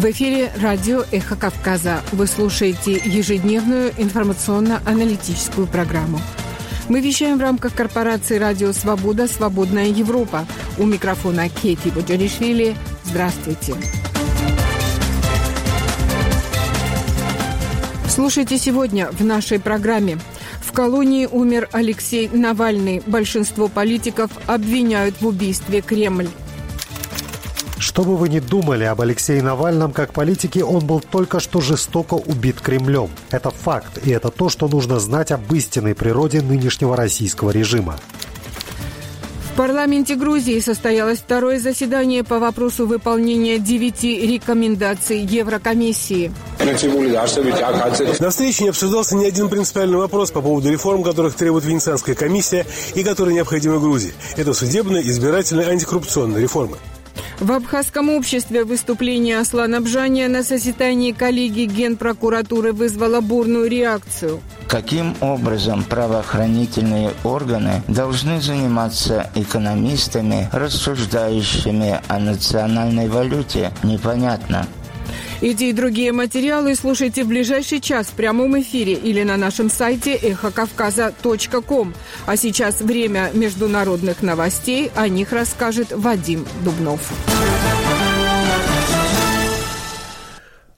В эфире радио «Эхо Кавказа». Вы слушаете ежедневную информационно-аналитическую программу. Мы вещаем в рамках корпорации «Радио Свобода. Свободная Европа». У микрофона Кейти Боджаришвили. Здравствуйте. Слушайте сегодня в нашей программе. В колонии умер Алексей Навальный. Большинство политиков обвиняют в убийстве Кремль. Что бы вы ни думали об Алексее Навальном как политике, он был только что жестоко убит Кремлем. Это факт, и это то, что нужно знать об истинной природе нынешнего российского режима. В парламенте Грузии состоялось второе заседание по вопросу выполнения девяти рекомендаций Еврокомиссии. На встрече не обсуждался ни один принципиальный вопрос по поводу реформ, которых требует Венецианская комиссия и которые необходимы Грузии. Это судебные, избирательные, антикоррупционные реформы. В Абхазском обществе выступление Аслана Бжания на заседании коллегии Генпрокуратуры вызвало бурную реакцию. Каким образом правоохранительные органы должны заниматься экономистами, рассуждающими о национальной валюте, непонятно. Эти и другие материалы слушайте в ближайший час в прямом эфире или на нашем сайте эхокавказа.ком. А сейчас время международных новостей. О них расскажет Вадим Дубнов.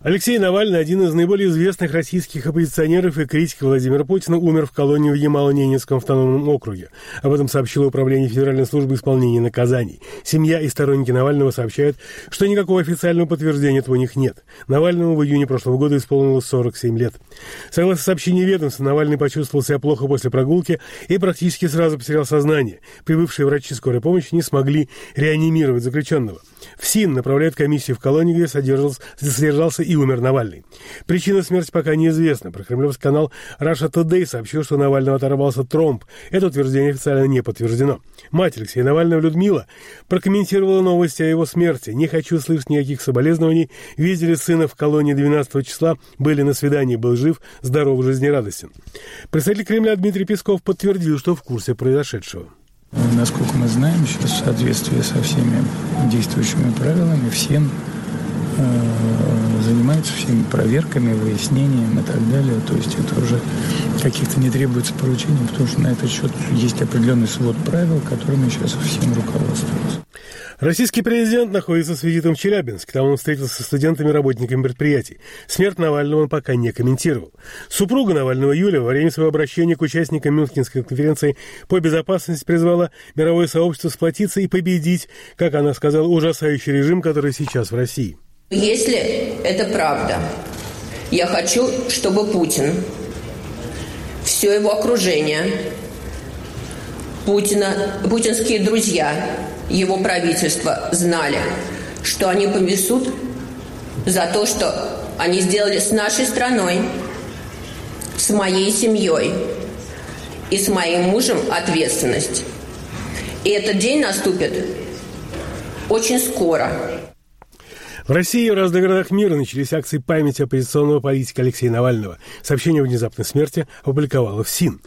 Алексей Навальный, один из наиболее известных российских оппозиционеров и критиков Владимира Путина, умер в колонии в Ямало-Ненецком автономном округе. Об этом сообщило Управление Федеральной службы исполнения наказаний. Семья и сторонники Навального сообщают, что никакого официального подтверждения этого у них нет. Навальному в июне прошлого года исполнилось 47 лет. Согласно сообщению ведомства, Навальный почувствовал себя плохо после прогулки и практически сразу потерял сознание. Прибывшие врачи скорой помощи не смогли реанимировать заключенного. В СИН направляет комиссию в колонию, где содержался и умер Навальный. Причина смерти пока неизвестна. Прокремлевский канал Russia Today сообщил, что Навального оторвался тромб. Это утверждение официально не подтверждено. Мать Алексея Навального Людмила прокомментировала новости о его смерти. «Не хочу слышать никаких соболезнований. Видели сына в колонии 12 числа, были на свидании, был жив, здоров, жизнерадостен». Представитель Кремля Дмитрий Песков подтвердил, что в курсе произошедшего. Насколько мы знаем, сейчас в соответствии со всеми действующими правилами, всем э, занимаются всеми проверками, выяснением и так далее. То есть это уже каких-то не требуется поручений, потому что на этот счет есть определенный свод правил, которыми сейчас всем руководствуются. Российский президент находится с визитом в Челябинск. Там он встретился со студентами и работниками предприятий. Смерть Навального он пока не комментировал. Супруга Навального Юля во время своего обращения к участникам Мюнхенской конференции по безопасности призвала мировое сообщество сплотиться и победить, как она сказала, ужасающий режим, который сейчас в России. Если это правда, я хочу, чтобы Путин, все его окружение, Путина, путинские друзья, его правительства знали, что они повесут за то, что они сделали с нашей страной, с моей семьей и с моим мужем ответственность. И этот день наступит очень скоро. В России и в разных городах мира начались акции памяти оппозиционного политика Алексея Навального. Сообщение о внезапной смерти опубликовало в СИН.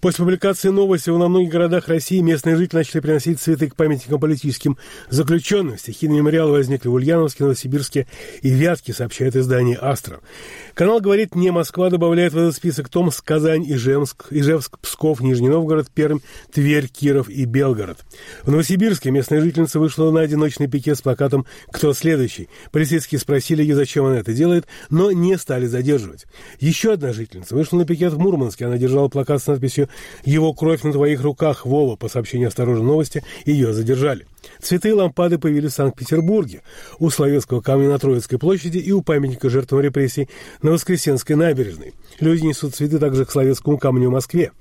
После публикации новости во многих городах России местные жители начали приносить цветы к памятникам политическим заключенным. Стихийные мемориалы возникли в Ульяновске, Новосибирске и Вятке, сообщает издание «Астра». Канал «Говорит не Москва» добавляет в этот список Томск, Казань, Ижевск, Ижевск, Псков, Нижний Новгород, Пермь, Тверь, Киров и Белгород. В Новосибирске местная жительница вышла на одиночный пикет с плакатом «Кто следующий?». Полицейские спросили ее, зачем она это делает, но не стали задерживать. Еще одна жительница вышла на пикет в Мурманске. Она держала плакат с надписью «Его кровь на твоих руках, Вова». По сообщению «Осторожной новости» ее задержали. Цветы и лампады появились в Санкт-Петербурге, у Славянского камня на Троицкой площади и у памятника жертвам репрессий на Воскресенской набережной. Люди несут цветы также к Славянскому камню в Москве.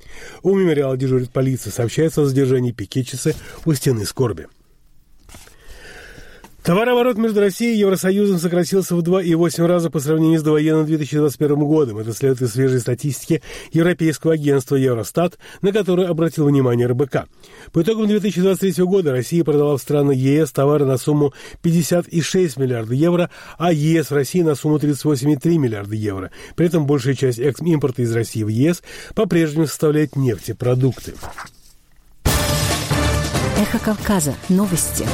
У мемориала дежурит полиция, сообщается о задержании пикетчицы у стены скорби. Товарооборот между Россией и Евросоюзом сократился в 2,8 раза по сравнению с довоенным 2021 годом. Это следует из свежей статистики Европейского агентства Евростат, на которую обратил внимание РБК. По итогам 2023 года Россия продала в страны ЕС товары на сумму 56 миллиардов евро, а ЕС в России на сумму 38,3 миллиарда евро. При этом большая часть импорта из России в ЕС по-прежнему составляет нефтепродукты. Эхо Кавказа. Новости.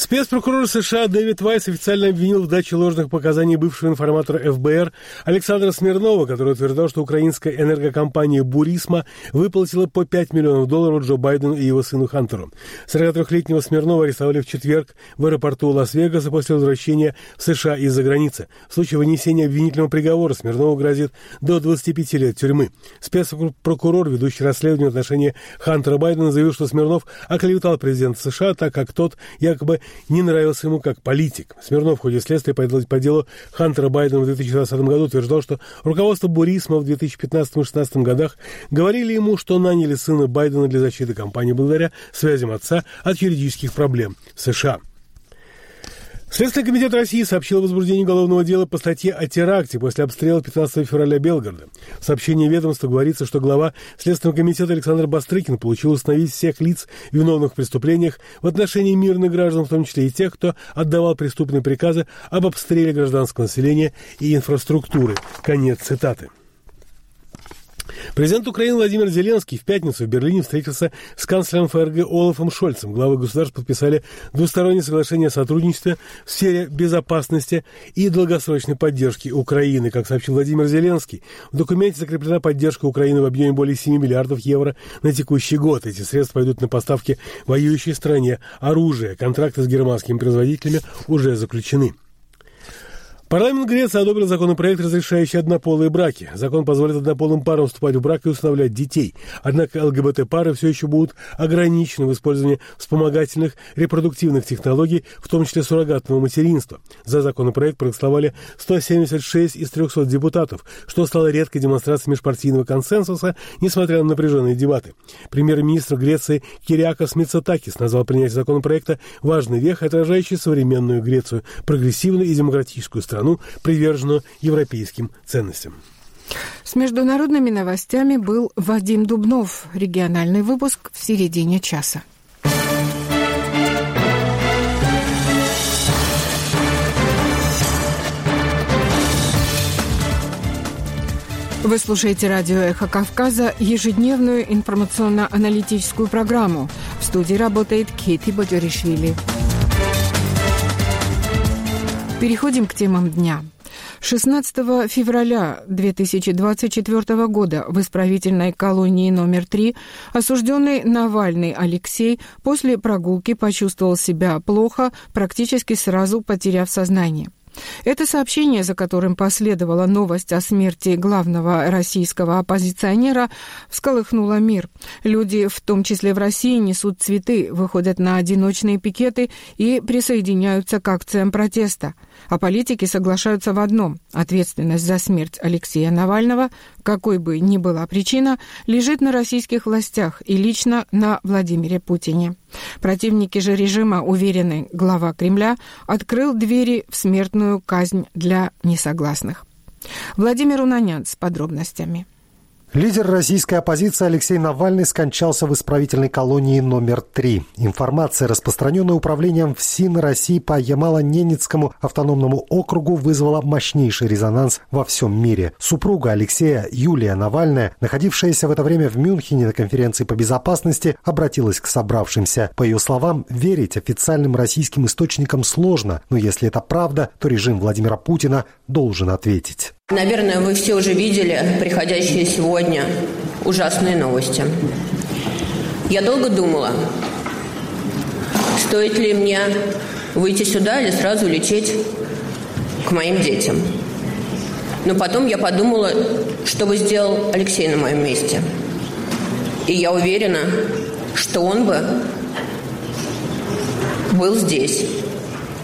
Спецпрокурор США Дэвид Вайс официально обвинил в даче ложных показаний бывшего информатора ФБР Александра Смирнова, который утверждал, что украинская энергокомпания «Бурисма» выплатила по 5 миллионов долларов Джо Байдену и его сыну Хантеру. 43-летнего Смирнова арестовали в четверг в аэропорту Лас-Вегаса после возвращения в США из-за границы. В случае вынесения обвинительного приговора Смирнову грозит до 25 лет тюрьмы. Спецпрокурор, ведущий расследование в отношении Хантера Байдена, заявил, что Смирнов оклеветал президента США, так как тот якобы не нравился ему как политик. Смирнов в ходе следствия по делу Хантера Байдена в 2020 году утверждал, что руководство Бурисма в 2015-2016 годах говорили ему, что наняли сына Байдена для защиты кампании благодаря связям отца от юридических проблем в США. Следственный комитет России сообщил о возбуждении уголовного дела по статье о теракте после обстрела 15 февраля Белгорода. В сообщении ведомства говорится, что глава Следственного комитета Александр Бастрыкин получил установить всех лиц, виновных в преступлениях в отношении мирных граждан, в том числе и тех, кто отдавал преступные приказы об обстреле гражданского населения и инфраструктуры. Конец цитаты. Президент Украины Владимир Зеленский в пятницу в Берлине встретился с канцлером ФРГ Олафом Шольцем. Главы государств подписали двустороннее соглашение о сотрудничестве в сфере безопасности и долгосрочной поддержки Украины. Как сообщил Владимир Зеленский, в документе закреплена поддержка Украины в объеме более 7 миллиардов евро на текущий год. Эти средства пойдут на поставки воюющей стране оружия. Контракты с германскими производителями уже заключены. Парламент Греции одобрил законопроект, разрешающий однополые браки. Закон позволит однополым парам вступать в брак и усыновлять детей. Однако ЛГБТ-пары все еще будут ограничены в использовании вспомогательных репродуктивных технологий, в том числе суррогатного материнства. За законопроект проголосовали 176 из 300 депутатов, что стало редкой демонстрацией межпартийного консенсуса, несмотря на напряженные дебаты. Премьер-министр Греции Кириакос Мицотакис назвал принятие законопроекта важной вехой, отражающей современную Грецию, прогрессивную и демократическую страну страну, приверженную европейским ценностям. С международными новостями был Вадим Дубнов. Региональный выпуск в середине часа. Вы слушаете радио «Эхо Кавказа» ежедневную информационно-аналитическую программу. В студии работает Кейти Бодеришвили. Переходим к темам дня. 16 февраля 2024 года в исправительной колонии номер 3 осужденный Навальный Алексей после прогулки почувствовал себя плохо, практически сразу потеряв сознание. Это сообщение, за которым последовала новость о смерти главного российского оппозиционера, всколыхнуло мир. Люди, в том числе в России, несут цветы, выходят на одиночные пикеты и присоединяются к акциям протеста. А политики соглашаются в одном – ответственность за смерть Алексея Навального, какой бы ни была причина, лежит на российских властях и лично на Владимире Путине. Противники же режима, уверены, глава Кремля открыл двери в смертную казнь для несогласных. Владимир Унанян с подробностями. Лидер российской оппозиции Алексей Навальный скончался в исправительной колонии номер 3. Информация, распространенная управлением ФСИН России по Ямало-Ненецкому автономному округу, вызвала мощнейший резонанс во всем мире. Супруга Алексея, Юлия Навальная, находившаяся в это время в Мюнхене на конференции по безопасности, обратилась к собравшимся. По ее словам, верить официальным российским источникам сложно, но если это правда, то режим Владимира Путина должен ответить. Наверное, вы все уже видели приходящие сегодня ужасные новости. Я долго думала, стоит ли мне выйти сюда или сразу лететь к моим детям. Но потом я подумала, что бы сделал Алексей на моем месте. И я уверена, что он бы был здесь.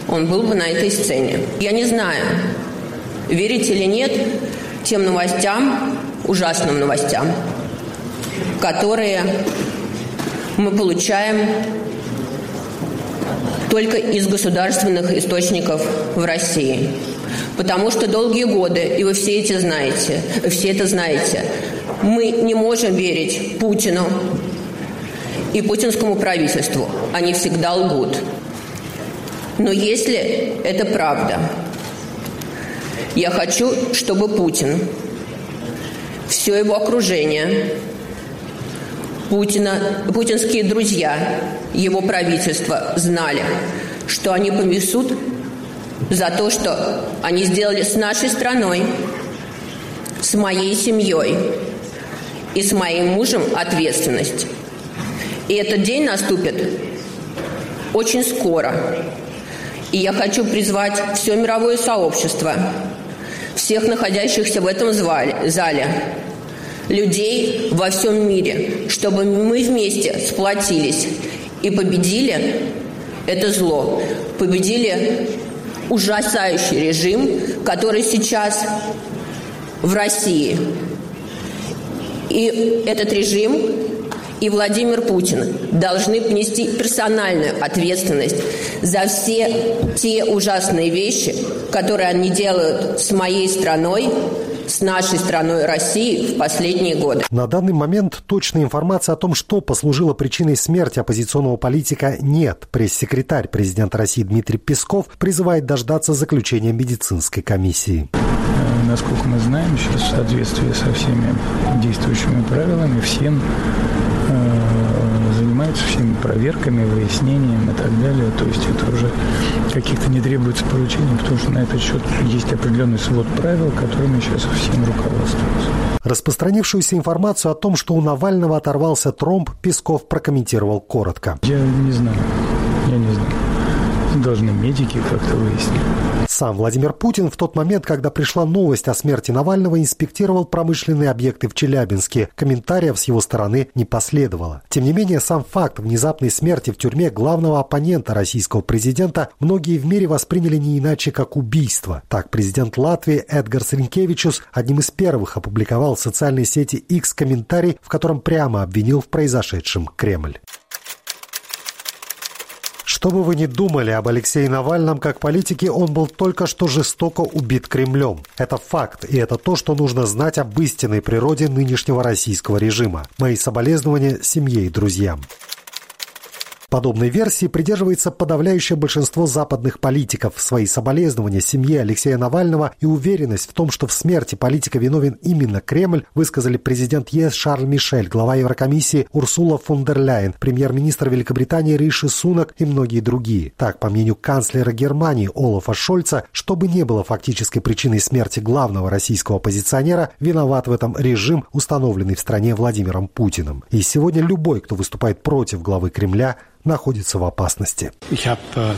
Он был бы на этой сцене. Я не знаю, верить или нет тем новостям, ужасным новостям, которые мы получаем только из государственных источников в России. Потому что долгие годы, и вы все эти знаете, все это знаете, мы не можем верить Путину и путинскому правительству. Они всегда лгут. Но если это правда, я хочу, чтобы Путин, все его окружение, Путина, путинские друзья, его правительство знали, что они понесут за то, что они сделали с нашей страной, с моей семьей и с моим мужем ответственность. И этот день наступит очень скоро. И я хочу призвать все мировое сообщество, всех находящихся в этом зале, людей во всем мире, чтобы мы вместе сплотились и победили это зло, победили ужасающий режим, который сейчас в России. И этот режим и Владимир Путин должны понести персональную ответственность за все те ужасные вещи, которые они делают с моей страной, с нашей страной России в последние годы. На данный момент точной информации о том, что послужило причиной смерти оппозиционного политика, нет. Пресс-секретарь президента России Дмитрий Песков призывает дождаться заключения медицинской комиссии. Э, насколько мы знаем, сейчас в соответствии со всеми действующими правилами, всем занимаются всеми проверками, выяснением и так далее. То есть это уже каких-то не требуется поручений, потому что на этот счет есть определенный свод правил, которыми сейчас всем руководствуются. Распространившуюся информацию о том, что у Навального оторвался тромб, Песков прокомментировал коротко. Я не знаю. Я не знаю. Должны медики как-то выяснить. Сам Владимир Путин в тот момент, когда пришла новость о смерти Навального, инспектировал промышленные объекты в Челябинске. Комментариев с его стороны не последовало. Тем не менее, сам факт внезапной смерти в тюрьме главного оппонента российского президента многие в мире восприняли не иначе, как убийство. Так, президент Латвии Эдгар Сринкевичус одним из первых опубликовал в социальной сети X комментарий, в котором прямо обвинил в произошедшем Кремль. Что бы вы ни думали об Алексее Навальном как политике, он был только что жестоко убит Кремлем. Это факт, и это то, что нужно знать об истинной природе нынешнего российского режима. Мои соболезнования семье и друзьям. Подобной версии придерживается подавляющее большинство западных политиков. Свои соболезнования семье Алексея Навального и уверенность в том, что в смерти политика виновен именно Кремль, высказали президент ЕС Шарль Мишель, глава Еврокомиссии Урсула фон дер Ляйен, премьер-министр Великобритании Риши Сунак и многие другие. Так, по мнению канцлера Германии Олафа Шольца, что бы ни было фактической причиной смерти главного российского оппозиционера, виноват в этом режим, установленный в стране Владимиром Путиным. И сегодня любой, кто выступает против главы Кремля, находится в опасности. Äh,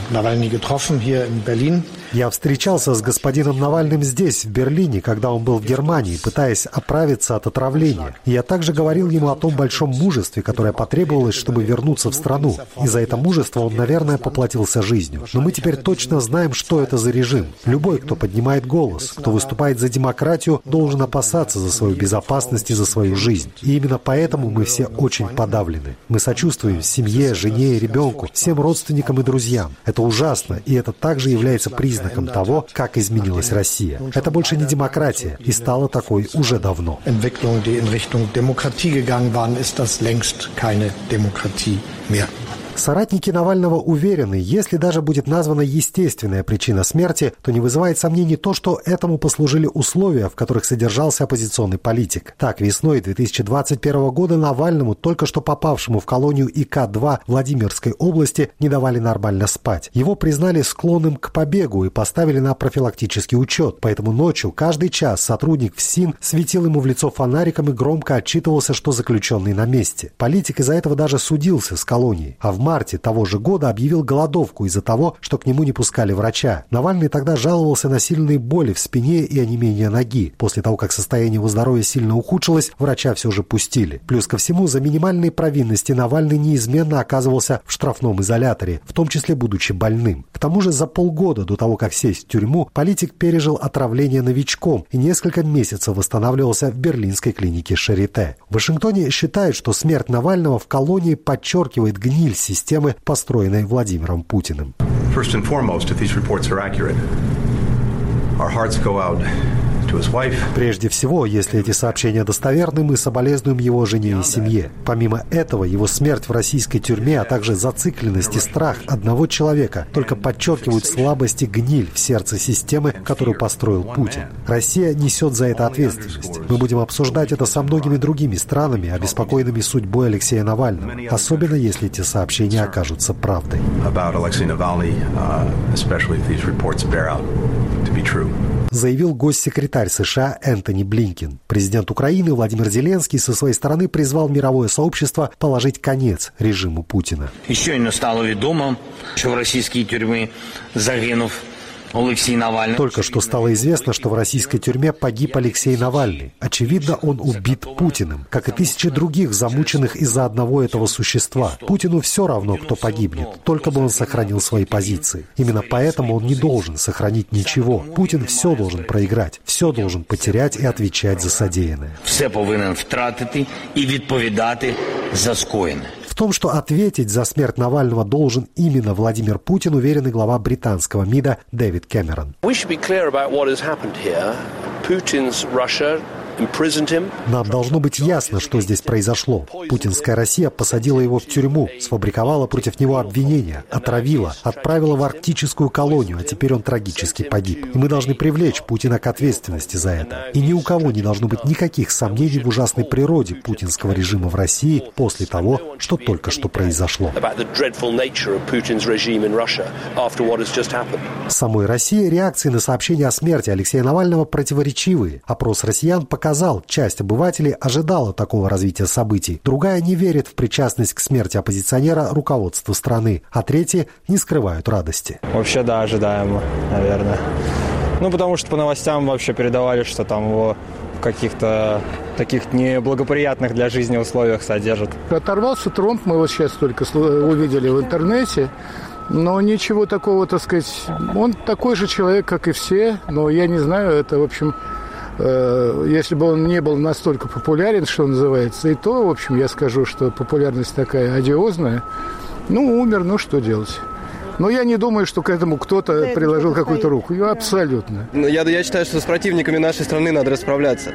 Я встречался с господином Навальным здесь, в Берлине, когда он был в Германии, пытаясь оправиться от отравления. Я также говорил ему о том большом мужестве, которое потребовалось, чтобы вернуться в страну. И за это мужество он, наверное, поплатился жизнью. Но мы теперь точно знаем, что это за режим. Любой, кто поднимает голос, кто выступает за демократию, должен опасаться за свою безопасность и за свою жизнь. И именно поэтому мы все очень подавлены. Мы сочувствуем семье, жене ребенку, всем родственникам и друзьям. Это ужасно, и это также является признаком того, как изменилась Россия. Это больше не демократия, и стала такой уже давно. Соратники Навального уверены, если даже будет названа естественная причина смерти, то не вызывает сомнений то, что этому послужили условия, в которых содержался оппозиционный политик. Так, весной 2021 года Навальному, только что попавшему в колонию ИК-2 Владимирской области, не давали нормально спать. Его признали склонным к побегу и поставили на профилактический учет, поэтому ночью каждый час сотрудник ФСИН светил ему в лицо фонариком и громко отчитывался, что заключенный на месте. Политик из-за этого даже судился с колонией. А в марте того же года объявил голодовку из-за того, что к нему не пускали врача. Навальный тогда жаловался на сильные боли в спине и онемение ноги. После того, как состояние его здоровья сильно ухудшилось, врача все же пустили. Плюс ко всему, за минимальные провинности Навальный неизменно оказывался в штрафном изоляторе, в том числе будучи больным. К тому же за полгода до того, как сесть в тюрьму, политик пережил отравление новичком и несколько месяцев восстанавливался в берлинской клинике Шарите. В Вашингтоне считают, что смерть Навального в колонии подчеркивает гниль системы системы, построенной Владимиром Путиным. First and foremost, if these reports are accurate, our hearts go out Прежде всего, если эти сообщения достоверны, мы соболезнуем его жене и семье. Помимо этого, его смерть в российской тюрьме, а также зацикленность и страх одного человека только подчеркивают слабость и гниль в сердце системы, которую построил Путин. Россия несет за это ответственность. Мы будем обсуждать это со многими другими странами, обеспокоенными судьбой Алексея Навального, особенно если эти сообщения окажутся правдой. Заявил госсекретарь США Энтони Блинкин. Президент Украины Владимир Зеленский со своей стороны призвал мировое сообщество положить конец режиму Путина. Еще не стало ведомо, что в российские тюрьмы загинув Алексей Навальный. Только что стало известно, что в российской тюрьме погиб Алексей Навальный. Очевидно, он убит Путиным, как и тысячи других замученных из-за одного этого существа. Путину все равно, кто погибнет, только бы он сохранил свои позиции. Именно поэтому он не должен сохранить ничего. Путин все должен проиграть, все должен потерять и отвечать за содеянное. Все повинен втратити и відповідати за скоєне том, что ответить за смерть Навального должен именно Владимир Путин, уверен глава британского МИДа Дэвид Кэмерон. Нам должно быть ясно, что здесь произошло. Путинская Россия посадила его в тюрьму, сфабриковала против него обвинения, отравила, отправила в арктическую колонию, а теперь он трагически погиб. И мы должны привлечь Путина к ответственности за это. И ни у кого не должно быть никаких сомнений в ужасной природе путинского режима в России после того, что только что произошло. В самой России реакции на сообщение о смерти Алексея Навального противоречивые. Опрос россиян показал, сказал, часть обывателей ожидала такого развития событий, другая не верит в причастность к смерти оппозиционера руководства страны, а третьи не скрывают радости. Вообще, да, ожидаемо, наверное. Ну, потому что по новостям вообще передавали, что там его в каких-то таких неблагоприятных для жизни условиях содержат. Оторвался Тромп, мы его сейчас только увидели в интернете. Но ничего такого, так сказать, он такой же человек, как и все, но я не знаю, это, в общем, Э, если бы он не был настолько популярен, что называется, и то, в общем, я скажу, что популярность такая одиозная, ну, умер, ну, что делать? Но я не думаю, что к этому кто-то приложил какую-то руку. Абсолютно. Ну, я, я считаю, что с противниками нашей страны надо расправляться.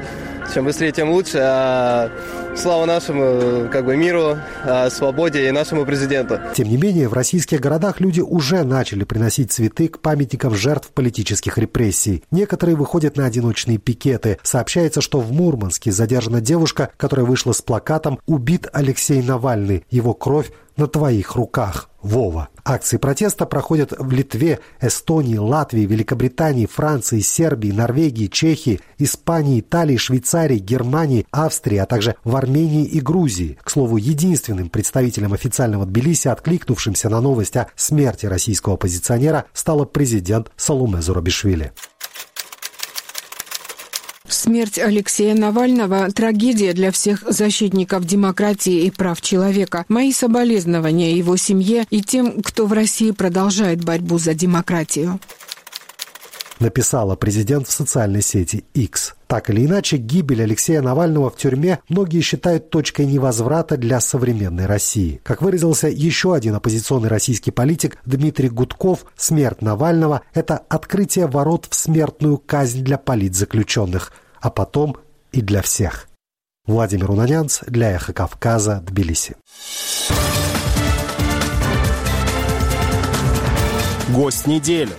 Чем быстрее, тем лучше. А слава нашему как бы, миру, а свободе и нашему президенту. Тем не менее, в российских городах люди уже начали приносить цветы к памятникам жертв политических репрессий. Некоторые выходят на одиночные пикеты. Сообщается, что в Мурманске задержана девушка, которая вышла с плакатом «Убит Алексей Навальный. Его кровь на твоих руках, Вова». Акции протеста проходят в Литве, Эстонии, Латвии, Великобритании, Франции, Сербии, Норвегии, Чехии, Испании, Италии, Швейцарии, Германии, Австрии, а также в Армении и Грузии. К слову, единственным представителем официального Тбилиси, откликнувшимся на новость о смерти российского оппозиционера, стала президент Салуме Зурабишвили. Смерть Алексея Навального – трагедия для всех защитников демократии и прав человека. Мои соболезнования его семье и тем, кто в России продолжает борьбу за демократию. Написала президент в социальной сети X. Так или иначе, гибель Алексея Навального в тюрьме многие считают точкой невозврата для современной России. Как выразился еще один оппозиционный российский политик Дмитрий Гудков, смерть Навального – это открытие ворот в смертную казнь для политзаключенных, а потом и для всех. Владимир Унанянц для «Эхо Кавказа», Тбилиси. Гость недели.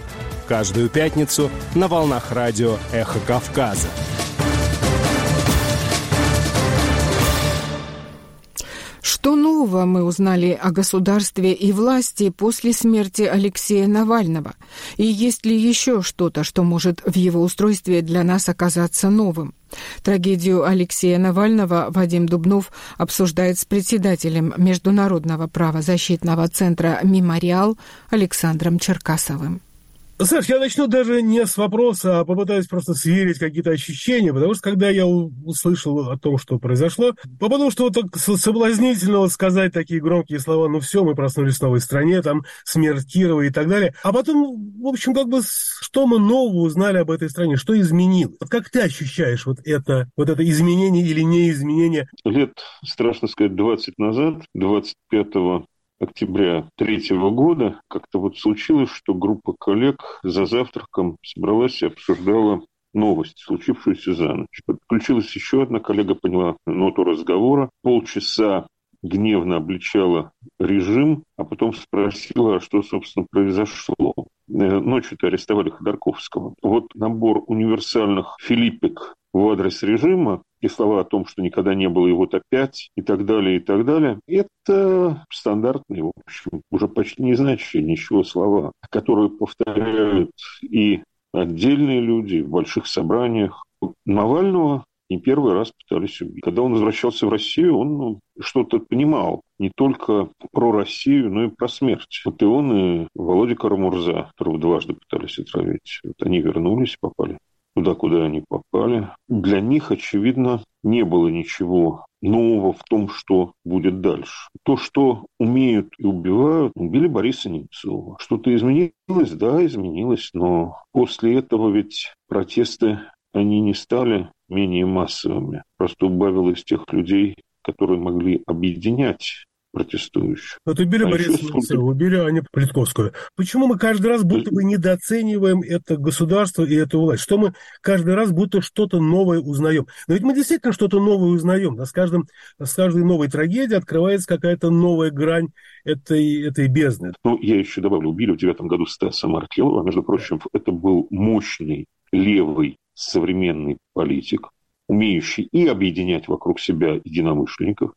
Каждую пятницу на волнах радио «Эхо Кавказа». Что нового мы узнали о государстве и власти после смерти Алексея Навального? И есть ли еще что-то, что может в его устройстве для нас оказаться новым? Трагедию Алексея Навального Вадим Дубнов обсуждает с председателем Международного правозащитного центра «Мемориал» Александром Черкасовым. Саш, я начну даже не с вопроса, а попытаюсь просто сверить какие-то ощущения, потому что когда я услышал о том, что произошло, потому что вот так соблазнительно сказать такие громкие слова, ну все, мы проснулись в новой стране, там смерть Кирова и так далее. А потом, в общем, как бы, что мы нового узнали об этой стране, что изменилось? Вот как ты ощущаешь вот это, вот это изменение или неизменение? Лет, страшно сказать, 20 назад, 25 октября третьего года как-то вот случилось, что группа коллег за завтраком собралась и обсуждала новость, случившуюся за ночь. Подключилась еще одна коллега, поняла ноту разговора. Полчаса гневно обличала режим, а потом спросила, что, собственно, произошло. Э, ночью-то арестовали Ходорковского. Вот набор универсальных филиппик в адрес режима и слова о том, что никогда не было, и вот опять, и так далее, и так далее, это стандартные, в общем, уже почти не значащие ничего слова, которые повторяют и отдельные люди в больших собраниях. Навального не первый раз пытались убить. Когда он возвращался в Россию, он ну, что-то понимал не только про Россию, но и про смерть. Вот и он, и Володя Карамурза, которого дважды пытались отравить. Вот они вернулись, попали туда, куда они попали. Для них, очевидно, не было ничего нового в том, что будет дальше. То, что умеют и убивают, убили Бориса Немцова. Что-то изменилось? Да, изменилось, но после этого ведь протесты, они не стали менее массовыми. Просто убавилось тех людей, которые могли объединять протестующих. Вот убили а Бориса Немцова, убили Аню Политковскую. Почему мы каждый раз будто бы недооцениваем это государство и эту власть? Что мы каждый раз будто что-то новое узнаем? Но ведь мы действительно что-то новое узнаем. Да? С, каждым, с каждой новой трагедией открывается какая-то новая грань этой, этой бездны. Ну, я еще добавлю, убили в девятом году Стаса Маркелова. Между прочим, это был мощный левый современный политик, умеющий и объединять вокруг себя единомышленников,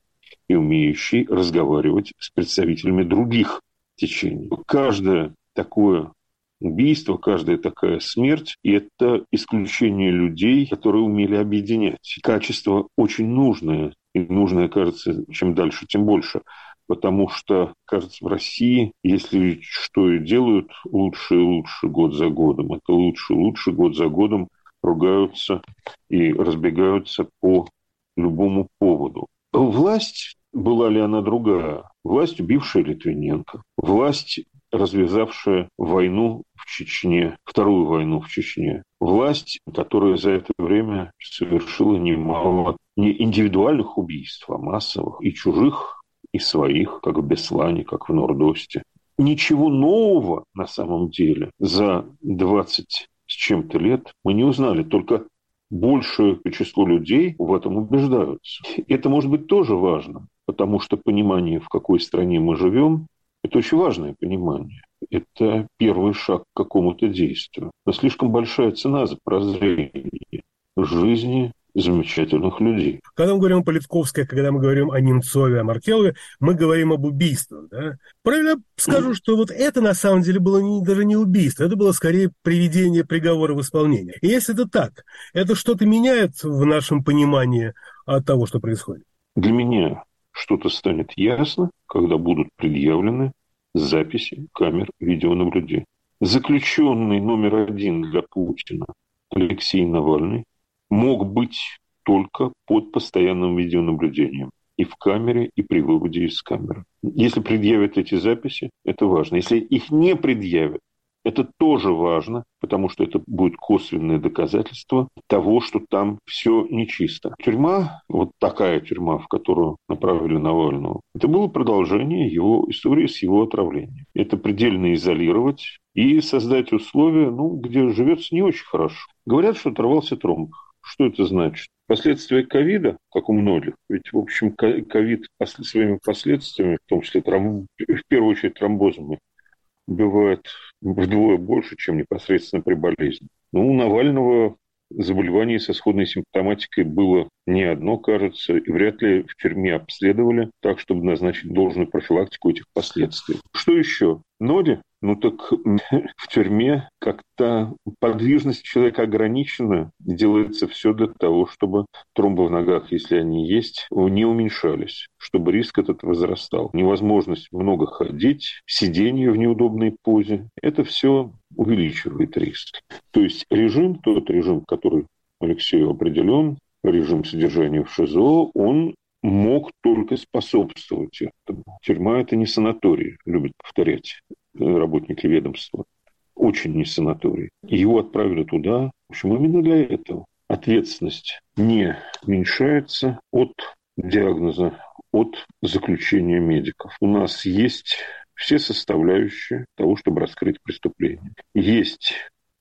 и умеющий разговаривать с представителями других течений. Каждое такое убийство, каждая такая смерть – это исключение людей, которые умели объединять. Качество очень нужное, и нужное, кажется, чем дальше, тем больше. Потому что, кажется, в России, если что и делают лучше и лучше год за годом, это лучше и лучше год за годом ругаются и разбегаются по любому поводу. Власть была ли она другая? Власть, убившая Литвиненко, власть, развязавшая войну в Чечне, вторую войну в Чечне, власть, которая за это время совершила немало не индивидуальных убийств, а массовых, и чужих, и своих, как в Беслане, как в Нордосте. Ничего нового на самом деле за 20 с чем-то лет мы не узнали, только большее число людей в этом убеждаются. Это может быть тоже важно потому что понимание, в какой стране мы живем, это очень важное понимание. Это первый шаг к какому-то действию. Но слишком большая цена за прозрение жизни замечательных людей. Когда мы говорим о Политковской, когда мы говорим о Немцове, о Маркелове, мы говорим об убийствах. Да? Правильно скажу, что вот это на самом деле было не, даже не убийство, это было скорее приведение приговора в исполнение. И если это так, это что-то меняет в нашем понимании от того, что происходит? Для меня что-то станет ясно, когда будут предъявлены записи камер видеонаблюдения. Заключенный номер один для Путина Алексей Навальный мог быть только под постоянным видеонаблюдением и в камере, и при выводе из камеры. Если предъявят эти записи, это важно. Если их не предъявят, это тоже важно, потому что это будет косвенное доказательство того, что там все нечисто. Тюрьма, вот такая тюрьма, в которую направили Навального, это было продолжение его истории с его отравлением. Это предельно изолировать и создать условия, ну, где живется не очень хорошо. Говорят, что оторвался тромб. Что это значит? Последствия ковида, как у многих, ведь, в общем, ковид своими последствиями, в том числе тромб, в первую очередь тромбозами, убивает вдвое больше, чем непосредственно при болезни. Ну, у Навального заболеваний со сходной симптоматикой было не одно, кажется, и вряд ли в тюрьме обследовали так, чтобы назначить должную профилактику этих последствий. Что еще? Ноди ну так в тюрьме как-то подвижность человека ограничена. Делается все для того, чтобы тромбы в ногах, если они есть, не уменьшались, чтобы риск этот возрастал. Невозможность много ходить, сидение в неудобной позе, это все увеличивает риск. То есть режим, тот режим, который Алексею определен, режим содержания в ШИЗО, он мог только способствовать этому. Тюрьма – это не санаторий, любят повторять работники ведомства, очень не санаторий. Его отправили туда, в общем, именно для этого. Ответственность не уменьшается от диагноза, от заключения медиков. У нас есть все составляющие того, чтобы раскрыть преступление. Есть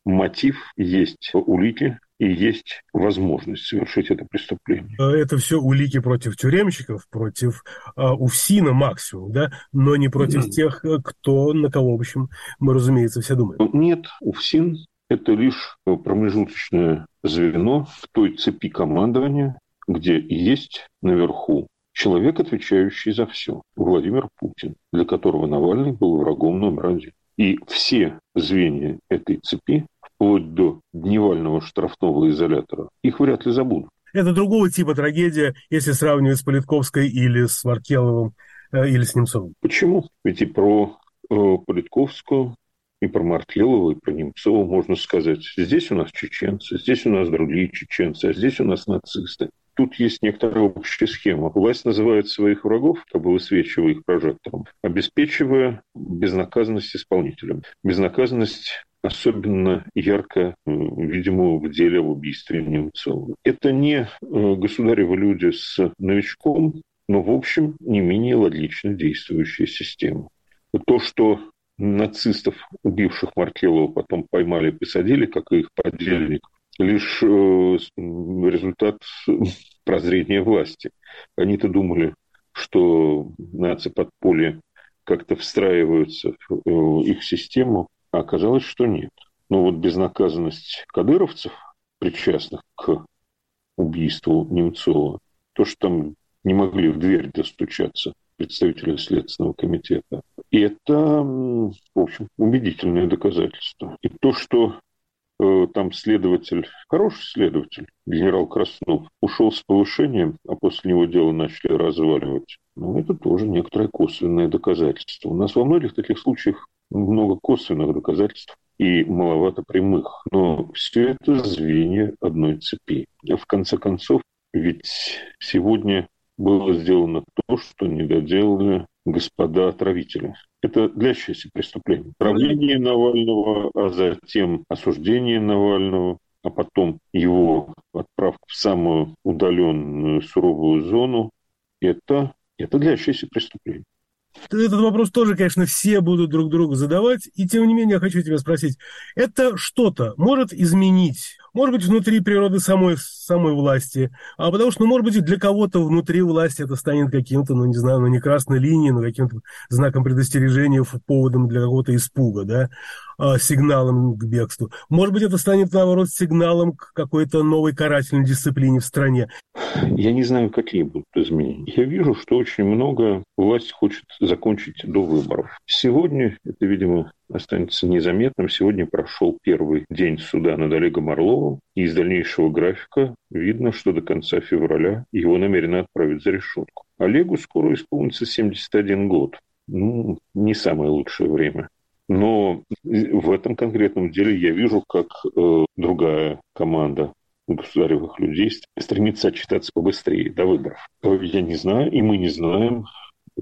мотив, есть улики, и есть возможность совершить это преступление. А это все улики против тюремщиков, против а, УФСИНа максимум, да, но не против mm. тех, кто, на кого, в общем, мы, разумеется, все думаем. Нет, УФСИН – это лишь промежуточное звено в той цепи командования, где есть наверху человек, отвечающий за все, Владимир Путин, для которого Навальный был врагом номер один. И все звенья этой цепи вплоть до дневального штрафного изолятора, их вряд ли забудут. Это другого типа трагедия, если сравнивать с Политковской или с Маркеловым э, или с Немцовым. Почему? Ведь и про э, Политковскую, и про Маркелова, и про Немцова можно сказать. Здесь у нас чеченцы, здесь у нас другие чеченцы, а здесь у нас нацисты. Тут есть некоторая общая схема. Власть называет своих врагов, как бы высвечивая их прожектором, обеспечивая безнаказанность исполнителям. Безнаказанность особенно ярко, видимо, в деле об убийстве Немцова. Это не э, государевы люди с новичком, но, в общем, не менее логично действующая система. То, что нацистов, убивших Маркелова, потом поймали и посадили, как и их подельников, лишь э, результат прозрения власти. Они-то думали, что нации подполья как-то встраиваются в э, их систему, а оказалось, что нет. Но вот безнаказанность кадыровцев, причастных к убийству Немцова, то, что там не могли в дверь достучаться представители Следственного комитета, и это, в общем, убедительное доказательство. И то, что э, там следователь, хороший следователь, генерал Краснов, ушел с повышением, а после него дело начали разваливать, ну, это тоже некоторое косвенное доказательство. У нас во многих таких случаях много косвенных доказательств и маловато прямых. Но все это звенья одной цепи. В конце концов, ведь сегодня было сделано то, что не доделали господа отравители. Это длящееся преступление. Отравление Навального, а затем осуждение Навального, а потом его отправка в самую удаленную суровую зону, это, это длящееся преступление. Этот вопрос тоже, конечно, все будут друг другу задавать. И тем не менее, я хочу тебя спросить. Это что-то может изменить может быть, внутри природы самой, самой власти, а потому что, ну, может быть, для кого-то внутри власти это станет каким-то, ну, не знаю, ну, не красной линией, но каким-то знаком предостережения, поводом для какого-то испуга, да, а, сигналом к бегству. Может быть, это станет, наоборот, сигналом к какой-то новой карательной дисциплине в стране. Я не знаю, какие будут изменения. Я вижу, что очень много власть хочет закончить до выборов. Сегодня это, видимо, останется незаметным. Сегодня прошел первый день суда над Олегом Орловым, и из дальнейшего графика видно, что до конца февраля его намерены отправить за решетку. Олегу скоро исполнится 71 год. Ну, не самое лучшее время. Но в этом конкретном деле я вижу, как э, другая команда государевых людей стремится отчитаться побыстрее до выборов. Я не знаю, и мы не знаем,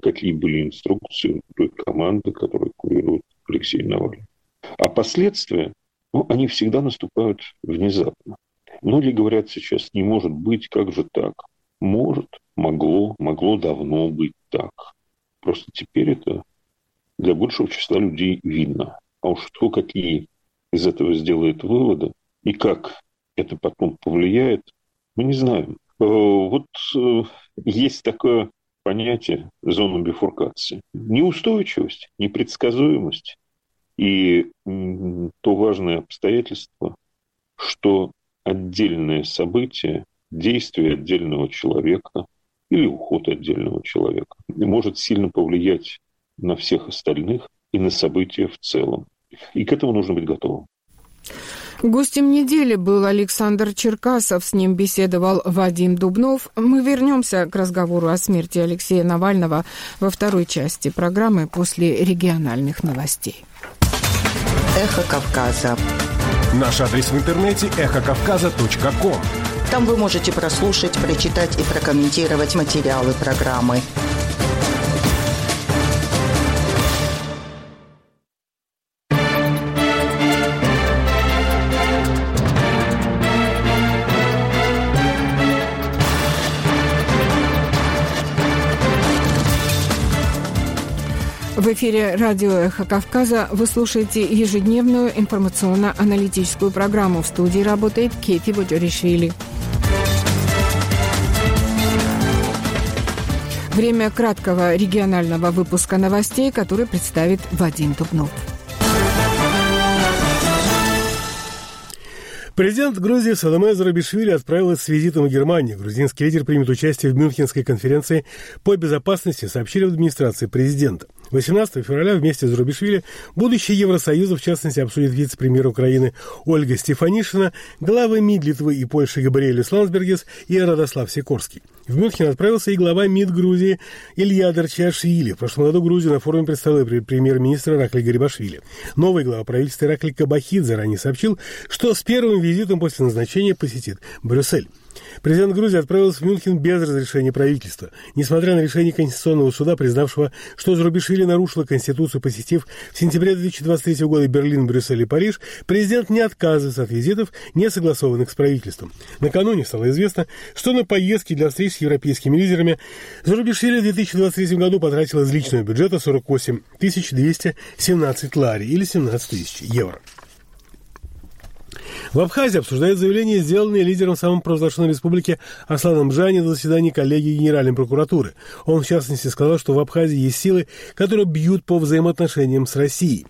какие были инструкции той команды, которая курирует Алексей Навальный. А последствия, ну, они всегда наступают внезапно. Многие говорят сейчас, не может быть, как же так? Может, могло, могло давно быть так. Просто теперь это для большего числа людей видно. А уж кто какие из этого сделает выводы и как это потом повлияет, мы не знаем. Э, вот э, есть такое понятие зону бифуркации. Неустойчивость, непредсказуемость и то важное обстоятельство, что отдельное событие, действие отдельного человека или уход отдельного человека может сильно повлиять на всех остальных и на события в целом. И к этому нужно быть готовым. Гостем недели был Александр Черкасов, с ним беседовал Вадим Дубнов. Мы вернемся к разговору о смерти Алексея Навального во второй части программы после региональных новостей. Эхо Кавказа. Наш адрес в интернете эхокавказа.ком. Там вы можете прослушать, прочитать и прокомментировать материалы программы. В эфире радио «Эхо Кавказа» вы слушаете ежедневную информационно-аналитическую программу. В студии работает Кети Боджоришвили. Время краткого регионального выпуска новостей, который представит Вадим Тупнов. Президент Грузии Саламе Зарабишвили отправилась с визитом в Германию. Грузинский лидер примет участие в Мюнхенской конференции по безопасности, сообщили в администрации президента. 18 февраля вместе с Зарубишвили будущее Евросоюза, в частности, обсудит вице-премьер Украины Ольга Стефанишина, главы МИД Литвы и Польши Габриэлюс Лансбергес и Радослав Сикорский. В Мюнхен отправился и глава МИД Грузии Илья Дарчашвили. В прошлом году Грузию на форуме представил премьер-министр Ракли Гарибашвили. Новый глава правительства Ракли Кабахидзе ранее сообщил, что с первым визитом после назначения посетит Брюссель. Президент Грузии отправился в Мюнхен без разрешения правительства. Несмотря на решение Конституционного суда, признавшего, что Зарубишвили нарушила Конституцию, посетив в сентябре 2023 года Берлин, Брюссель и Париж, президент не отказывается от визитов, не согласованных с правительством. Накануне стало известно, что на поездки для встреч с европейскими лидерами Зарубишвили в 2023 году потратил из личного бюджета 48 217 лари или 17 тысяч евро. В Абхазии обсуждают заявление, сделанное лидером самопровозглашенной республики Асланом Бжани на заседании коллегии Генеральной прокуратуры. Он, в частности, сказал, что в Абхазии есть силы, которые бьют по взаимоотношениям с Россией.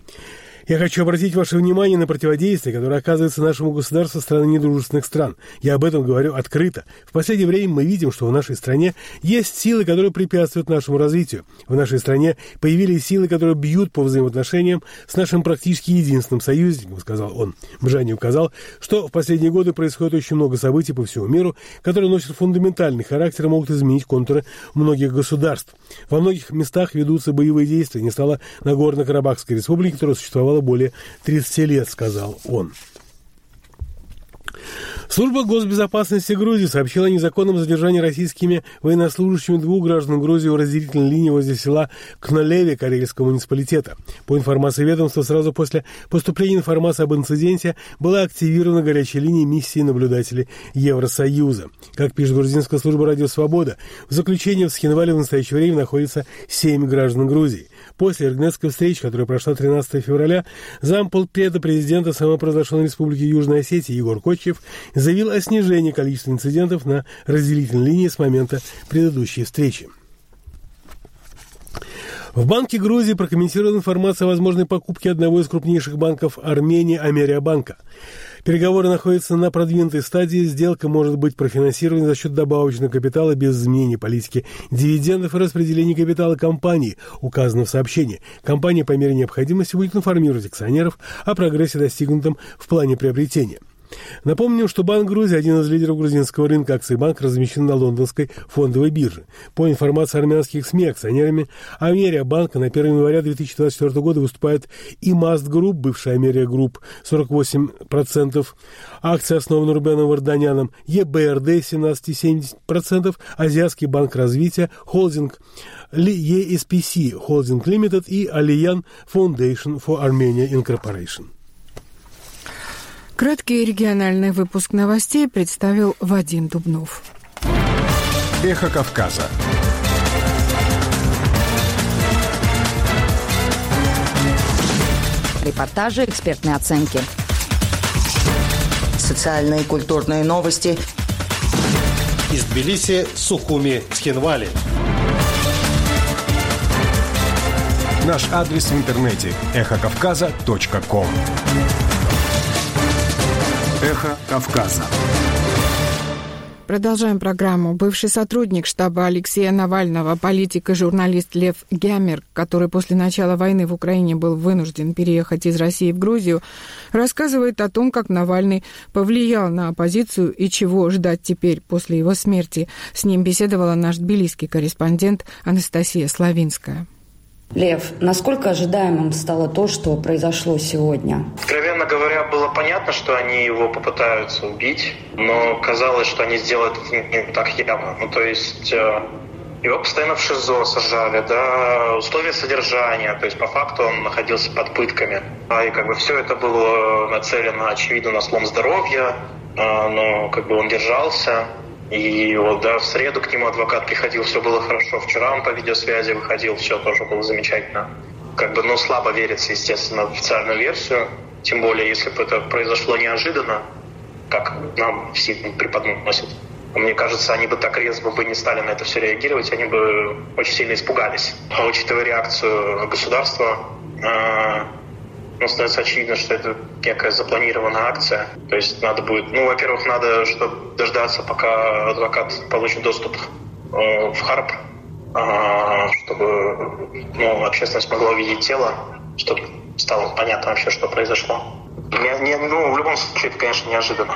Я хочу обратить ваше внимание на противодействие, которое оказывается нашему государству страны недружественных стран. Я об этом говорю открыто. В последнее время мы видим, что в нашей стране есть силы, которые препятствуют нашему развитию. В нашей стране появились силы, которые бьют по взаимоотношениям с нашим практически единственным союзником, сказал он. Мжани указал, что в последние годы происходит очень много событий по всему миру, которые носят фундаментальный характер и могут изменить контуры многих государств. Во многих местах ведутся боевые действия. Не стало Нагорно-Карабахской республики, которая существовала более 30 лет, сказал он. Служба госбезопасности Грузии сообщила о незаконном задержании российскими военнослужащими двух граждан Грузии у разделительной линии возле села Кнолеве Карельского муниципалитета. По информации ведомства, сразу после поступления информации об инциденте была активирована горячая линия миссии наблюдателей Евросоюза. Как пишет грузинская служба «Радио Свобода», в заключении в Схинвале в настоящее время находится семь граждан Грузии. После Эргнетской встречи, которая прошла 13 февраля, замполпреда президента самопровозглашенной республики Южной Осетии Егор Кочев заявил о снижении количества инцидентов на разделительной линии с момента предыдущей встречи. В Банке Грузии прокомментировала информацию о возможной покупке одного из крупнейших банков Армении Америабанка. Переговоры находятся на продвинутой стадии. Сделка может быть профинансирована за счет добавочного капитала без изменения политики дивидендов и распределения капитала компании, указано в сообщении. Компания по мере необходимости будет информировать акционеров о прогрессе, достигнутом в плане приобретения. Напомним, что Банк Грузии, один из лидеров грузинского рынка акций банк, размещен на лондонской фондовой бирже. По информации армянских СМИ, акционерами Америабанка на 1 января 2024 года выступает Imast Group, бывшая Америа Групп, 48%, акции основаны Рубеном Варданяном, ЕБРД 17,7%, Азиатский банк развития, холдинг ESPS Holding Limited и Afeyan Foundation for Armenia Incorporation. Краткий региональный выпуск новостей представил Вадим Дубнов. Эхо Кавказа. Репортажи, экспертные оценки. Социальные и культурные новости. Из Тбилиси, Сухуми, Схинвали. Наш адрес в интернете – эхокавказа.ком Эхо Кавказа. Продолжаем программу. Бывший сотрудник штаба Алексея Навального, политик и журналист Лев Гямер, который после начала войны в Украине был вынужден переехать из России в Грузию, рассказывает о том, как Навальный повлиял на оппозицию и чего ждать теперь после его смерти. С ним беседовала наш тбилисский корреспондент Анастасия Славинская. Лев, насколько ожидаемым стало то, что произошло сегодня? Откровенно говоря, понятно, что они его попытаются убить, но казалось, что они сделают не так явно. Ну, то есть э, его постоянно в ШИЗО сажали, да, условия содержания, то есть по факту он находился под пытками. А, и как бы все это было нацелено, очевидно, на слом здоровья, а, но как бы он держался. И вот, да, в среду к нему адвокат приходил, все было хорошо. Вчера он по видеосвязи выходил, все тоже было замечательно. как бы, ну, слабо верится, естественно, в официальную версию. Тем более, если бы это произошло неожиданно, как нам все преподносят. Мне кажется, они бы так резво бы не стали на это все реагировать, они бы очень сильно испугались. А учитывая реакцию государства, э, ну, становится очевидно, что это некая запланированная акция. То есть надо будет, ну, во-первых, надо чтобы дождаться, пока адвокат получит доступ э, в Харп, э, чтобы ну, общественность могла увидеть тело, чтобы стало понятно вообще, что произошло. Не, не, ну, в любом случае, это, конечно, неожиданно.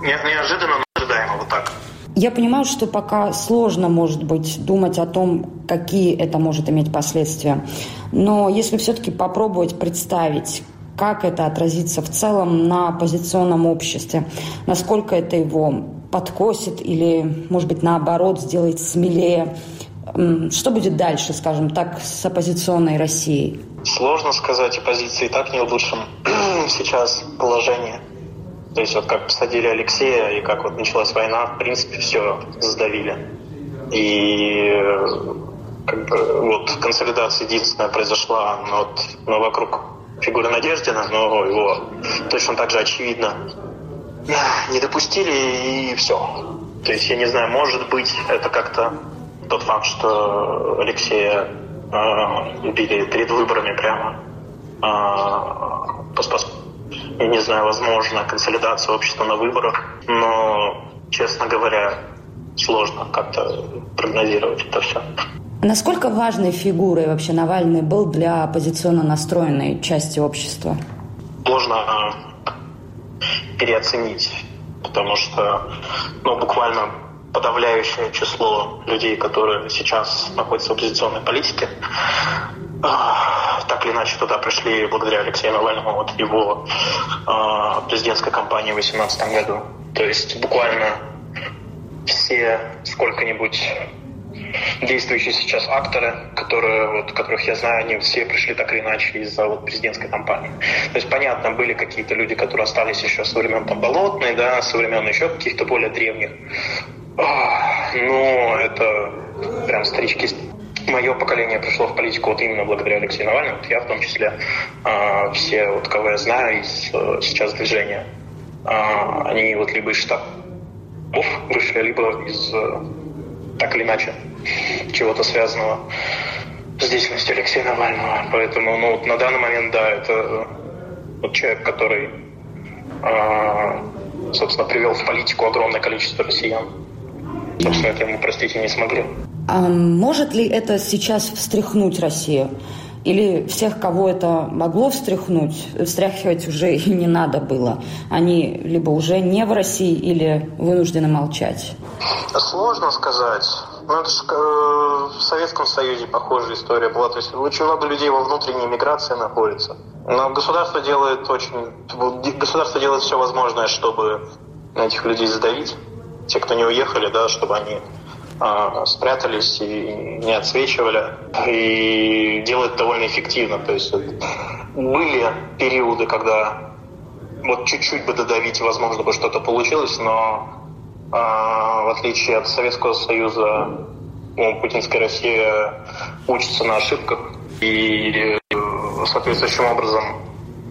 Не, неожиданно, но ожидаемо, вот так. Я понимаю, что пока сложно, может быть, думать о том, какие это может иметь последствия. Но если все-таки попробовать представить, как это отразится в целом на оппозиционном обществе, насколько это его подкосит или, может быть, наоборот, сделает смелее, что будет дальше, скажем так, с оппозиционной Россией? Сложно сказать, оппозиция и так не в лучшем сейчас положении. То есть вот как посадили Алексея и как вот началась война, в принципе, все сдавили. И как бы, вот консолидация единственная произошла но, вот, но вокруг фигуры Надеждина, но его точно так же очевидно не допустили и все. То есть я не знаю, может быть, это как-то тот факт, что Алексея убили перед выборами прямо э, я не знаю, возможно, консолидация общества на выборах, но, честно говоря, сложно как-то прогнозировать это все. Насколько важной фигурой вообще Навальный был для оппозиционно настроенной части общества? Можно переоценить, потому что ну, буквально подавляющее число людей, которые сейчас находятся в оппозиционной политике, так или иначе туда пришли благодаря Алексею Навальному от его э, президентской кампании в 2018 году. То есть буквально все сколько-нибудь действующие сейчас акторы, которые, вот, которых я знаю, они все пришли так или иначе из-за вот, президентской кампании. То есть, понятно, были какие-то люди, которые остались еще со времен там, Болотной, да, со времен еще каких-то более древних. Но это прям старички мое поколение пришло в политику вот именно благодаря Алексею Навальному, вот я в том числе, э, все, вот, кого я знаю из э, сейчас движения, э, они вот либо из штабов вышли, либо из, э, так или иначе, чего-то связанного с деятельностью Алексея Навального. Поэтому ну, вот на данный момент, да, это вот человек, который, э, собственно, привел в политику огромное количество россиян. Собственно, это ему простить и не смогли. А может ли это сейчас встряхнуть Россию? Или всех, кого это могло встряхнуть, встряхивать уже и не надо было? Они либо уже не в России, или вынуждены молчать? Сложно сказать. Ну, это же э, в Советском Союзе похожая история была. То есть очень много людей во внутренней миграции находится. Но государство делает очень... Государство делает все возможное, чтобы этих людей задавить. Те, кто не уехали, да, чтобы они а, спрятались и не отсвечивали. И делают довольно эффективно. То есть были периоды, когда вот чуть-чуть бы додавить, возможно, бы что-то получилось, но а, в отличие от Советского Союза, ну, путинская Россия учится на ошибках и соответствующим образом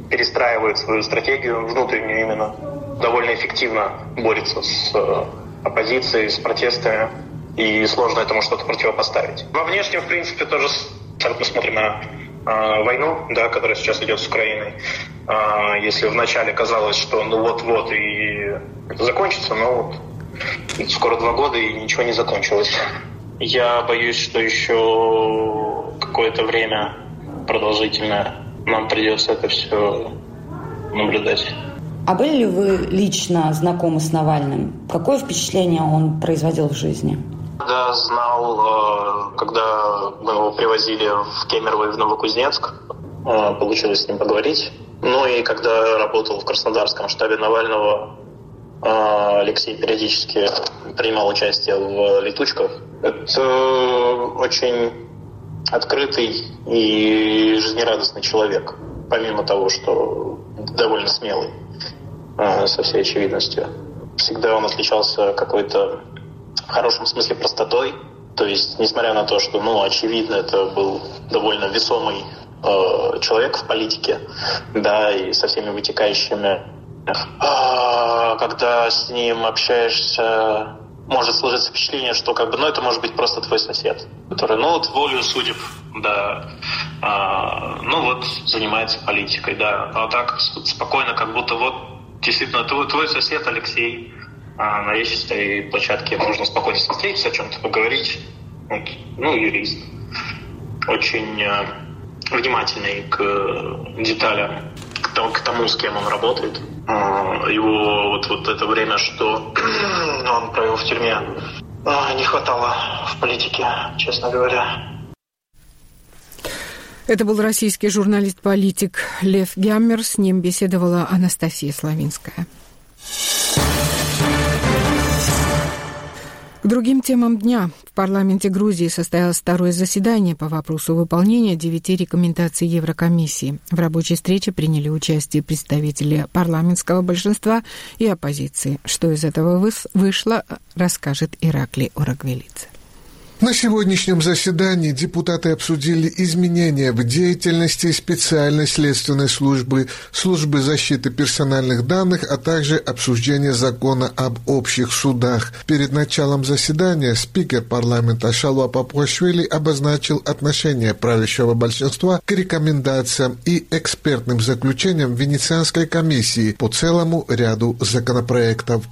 перестраивает свою стратегию внутреннюю именно, довольно эффективно борется с оппозицией, с протестами и сложно этому что-то противопоставить. Во внешнем, в принципе, тоже мы смотрим на э, войну, да, которая сейчас идет с Украиной. Э, если вначале казалось, что ну вот-вот и закончится, но вот скоро два года и ничего не закончилось. Я боюсь, что еще какое-то время продолжительное нам придется это все наблюдать. А были ли вы лично знакомы с Навальным? Какое впечатление он производил в жизни? Да, знал, э, когда мы его привозили в Кемерово и в Новокузнецк, э, получилось с ним поговорить. Ну и когда работал в Краснодарском штабе Навального, э, Алексей периодически принимал участие в летучках. Это очень открытый и жизнерадостный человек, помимо того, что довольно смелый, со всей очевидностью. Всегда он отличался какой-то в хорошем смысле простотой. То есть, несмотря на то, что, ну, очевидно, это был довольно весомый э, человек в политике, да, и со всеми вытекающими. А, когда с ним общаешься, может сложиться впечатление, что как бы, ну, это может быть просто твой сосед, который, ну, вот волю судеб, да, а, ну, вот занимается политикой, да, а так спокойно, как будто вот действительно твой, твой сосед Алексей а на лестничной площадке можно спокойно встретиться, о чем-то поговорить. Ну, юрист. Очень э, внимательный к деталям, к тому, к тому, с кем он работает. А, его вот, вот это время, что он провел в тюрьме, а, не хватало в политике, честно говоря. Это был российский журналист-политик Лев Гяммер. С ним беседовала Анастасия Славинская. К другим темам дня. В парламенте Грузии состоялось второе заседание по вопросу выполнения девяти рекомендаций Еврокомиссии. В рабочей встрече приняли участие представители парламентского большинства и оппозиции. Что из этого вышло, расскажет Иракли Урагвелица. На сегодняшнем заседании депутаты обсудили изменения в деятельности специальной следственной службы, службы защиты персональных данных, а также обсуждение закона об общих судах. Перед началом заседания спикер парламента Шалуа Папуашвили обозначил отношение правящего большинства к рекомендациям и экспертным заключениям Венецианской комиссии по целому ряду законопроектов.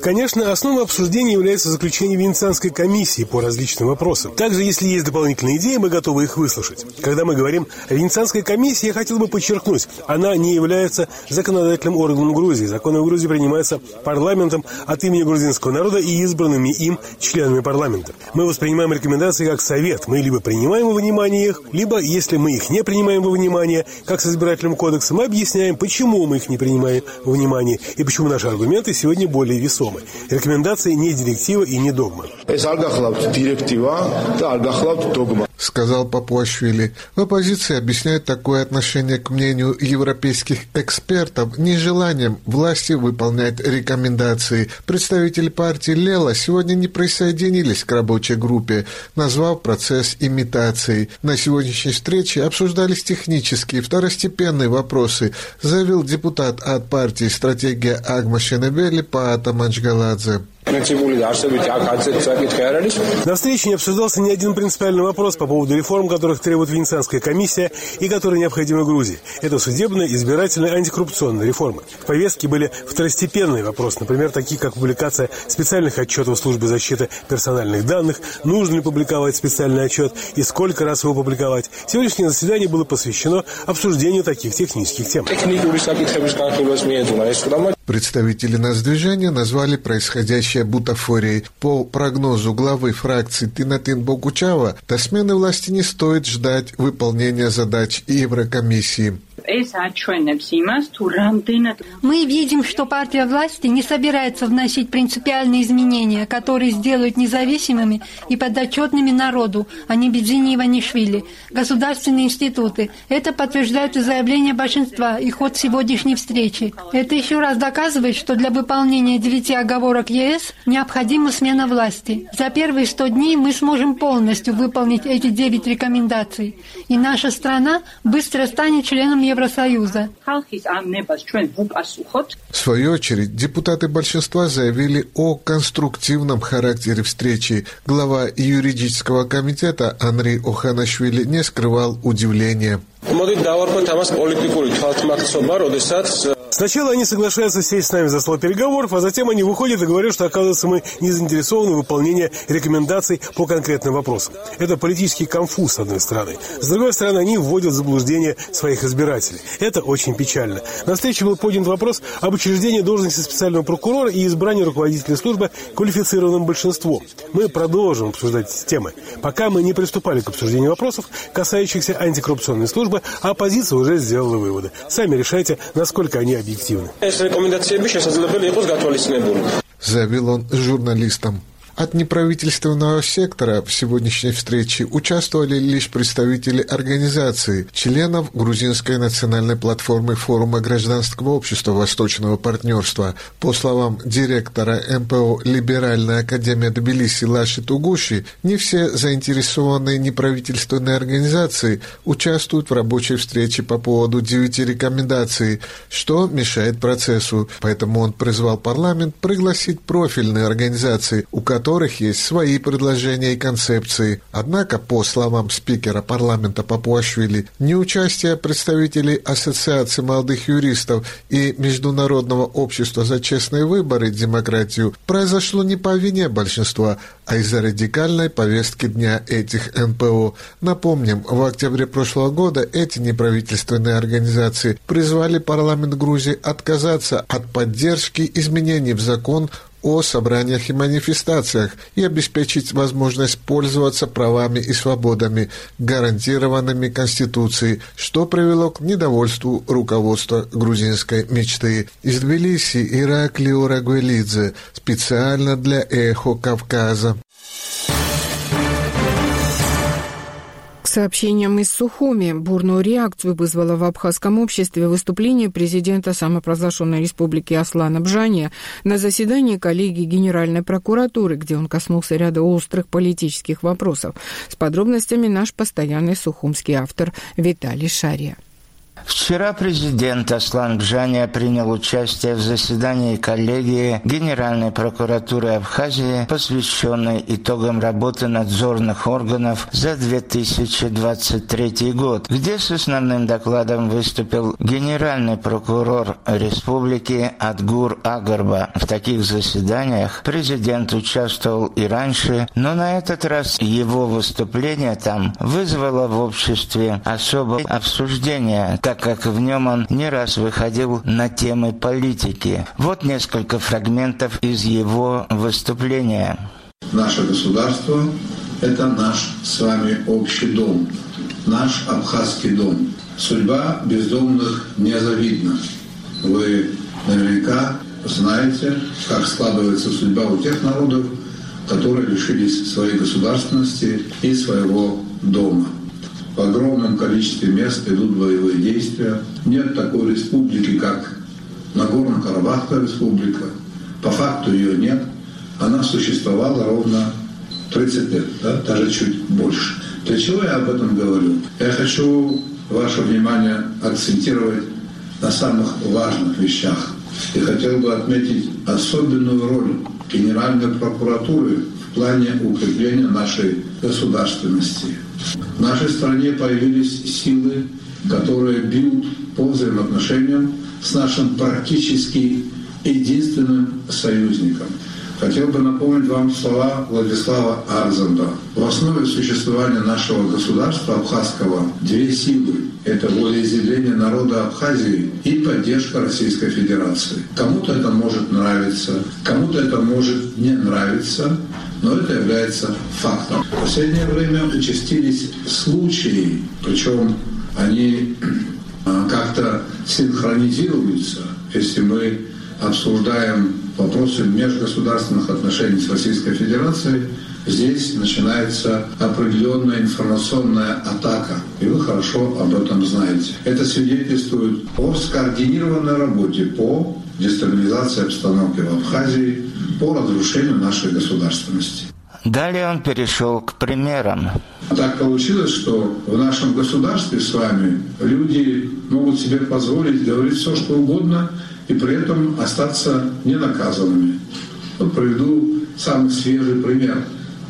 Конечно, основой обсуждения является заключение Венецианской комиссии по различным вопросам. Также, если есть дополнительные идеи, мы готовы их выслушать. Когда мы говорим о Венецианской комиссии, я хотел бы подчеркнуть, она не является законодательным органом Грузии. Законы в Грузии принимаются парламентом от имени грузинского народа и избранными им членами парламента. Мы воспринимаем рекомендации как совет. Мы либо принимаем во внимание их, либо, если мы их не принимаем во внимание, как с избирательным кодексом, мы объясняем, почему мы их не принимаем во внимание и почему наши аргументы сегодня более весомы. Рекомендации не директива и не догма. Сказал Папуашвили. В оппозиции объясняют такое отношение к мнению европейских экспертов нежеланием власти выполнять рекомендации. Представители партии Лела сегодня не присоединились к рабочей группе, назвав процесс имитацией. На сегодняшней встрече обсуждались технические второстепенные вопросы, заявил депутат от партии «Стратегия Агма Шенебели» Паата Манчгаладзе. На встрече не обсуждался ни один принципиальный вопрос по поводу реформ, которых требует Венецианская комиссия и которые необходимы Грузии. Это судебная, избирательная, антикоррупционная реформы. В повестке были второстепенные вопросы, например, такие как публикация специальных отчетов службы защиты персональных данных, нужно ли публиковать специальный отчет и сколько раз его публиковать. Сегодняшнее заседание было посвящено обсуждению таких технических тем. Представители нас движения назвали происходящее бутафорией. По прогнозу главы фракции Тинатин Богучава, до смены власти не стоит ждать выполнения задач Еврокомиссии. Мы видим, что партия власти не собирается вносить принципиальные изменения, которые сделают независимыми и подотчетными народу, а не Бедзини Иванишвили, государственные институты. Это подтверждают и заявления большинства и ход сегодняшней встречи. Это еще раз доказывает, что для выполнения девяти оговорок ЕС необходима смена власти. За первые сто дней мы сможем полностью выполнить эти девять рекомендаций, и наша страна быстро станет членом Евросоюза. Евросоюза. В свою очередь, депутаты большинства заявили о конструктивном характере встречи. Глава юридического комитета Андрей Оханашвили не скрывал удивления. Сначала они соглашаются сесть с нами за стол переговоров, а затем они выходят и говорят, что, оказывается, мы не заинтересованы в выполнении рекомендаций по конкретным вопросам. Это политический конфуз, с одной стороны. С другой стороны, они вводят в заблуждение своих избирателей. Это очень печально. На встрече был поднят вопрос об учреждении должности специального прокурора и избрании руководителя службы квалифицированным большинством. Мы продолжим обсуждать эти темы. Пока мы не приступали к обсуждению вопросов, касающихся антикоррупционной службы, а оппозиция уже сделала выводы. Сами решайте, насколько они объективны. Заявил он журналистам. От неправительственного сектора в сегодняшней встрече участвовали лишь представители организации, членов Грузинской национальной платформы Форума гражданского общества Восточного партнерства. По словам директора МПО «Либеральная академия Тбилиси» Лаши Тугуши, не все заинтересованные неправительственные организации участвуют в рабочей встрече по поводу девяти рекомендаций, что мешает процессу. Поэтому он призвал парламент пригласить профильные организации, у которых которых есть свои предложения и концепции. Однако, по словам спикера парламента Папуашвили, неучастие представителей Ассоциации молодых юристов и Международного общества за честные выборы и демократию произошло не по вине большинства, а из-за радикальной повестки дня этих НПО. Напомним, в октябре прошлого года эти неправительственные организации призвали парламент Грузии отказаться от поддержки изменений в закон о собраниях и манифестациях и обеспечить возможность пользоваться правами и свободами, гарантированными Конституцией, что привело к недовольству руководства грузинской мечты. Из Тбилиси Ираклио Рагуэлидзе специально для «Эхо Кавказа». Сообщениям из Сухуми бурную реакцию вызвало в абхазском обществе выступление президента самопровозглашенной республики Аслана Бжания на заседании коллегии Генеральной прокуратуры, где он коснулся ряда острых политических вопросов. С подробностями наш постоянный сухумский автор Виталий Шария. Вчера президент Аслан Бжания принял участие в заседании коллегии Генеральной прокуратуры Абхазии, посвященной итогам работы надзорных органов за 2023 год, где с основным докладом выступил генеральный прокурор республики Адгур Агарба. В таких заседаниях президент участвовал и раньше, но на этот раз его выступление там вызвало в обществе особое обсуждение, так как в нем он не раз выходил на темы политики. Вот несколько фрагментов из его выступления. Наше государство – это наш с вами общий дом, наш абхазский дом. Судьба бездомных незавидна. Вы наверняка знаете, как складывается судьба у тех народов, которые лишились своей государственности и своего дома. В огромном количестве мест идут боевые действия. Нет такой республики, как Нагорно-Карабахская республика. По факту ее нет. Она существовала ровно 30 лет, да? даже чуть больше. Для чего я об этом говорю? Я хочу ваше внимание акцентировать на самых важных вещах. И хотел бы отметить особенную роль Генеральной прокуратуры в плане укрепления нашей государственности. В нашей стране появились силы, которые бьют по взаимоотношениям с нашим практически единственным союзником. Хотел бы напомнить вам слова Владислава Арзанда. В основе существования нашего государства абхазского две силы. Это волеизъявление народа Абхазии и поддержка Российской Федерации. Кому-то это может нравиться, кому-то это может не нравиться, но это является фактом. В последнее время участились случаи, причем они а, как-то синхронизируются, если мы обсуждаем вопросы межгосударственных отношений с Российской Федерацией, здесь начинается определенная информационная атака. И вы хорошо об этом знаете. Это свидетельствует о скоординированной работе по дестабилизации обстановки в Абхазии, по разрушению нашей государственности. Далее он перешел к примерам. Так получилось, что в нашем государстве с вами люди могут себе позволить говорить все, что угодно, и при этом остаться ненаказанными. Вот приведу самый свежий пример,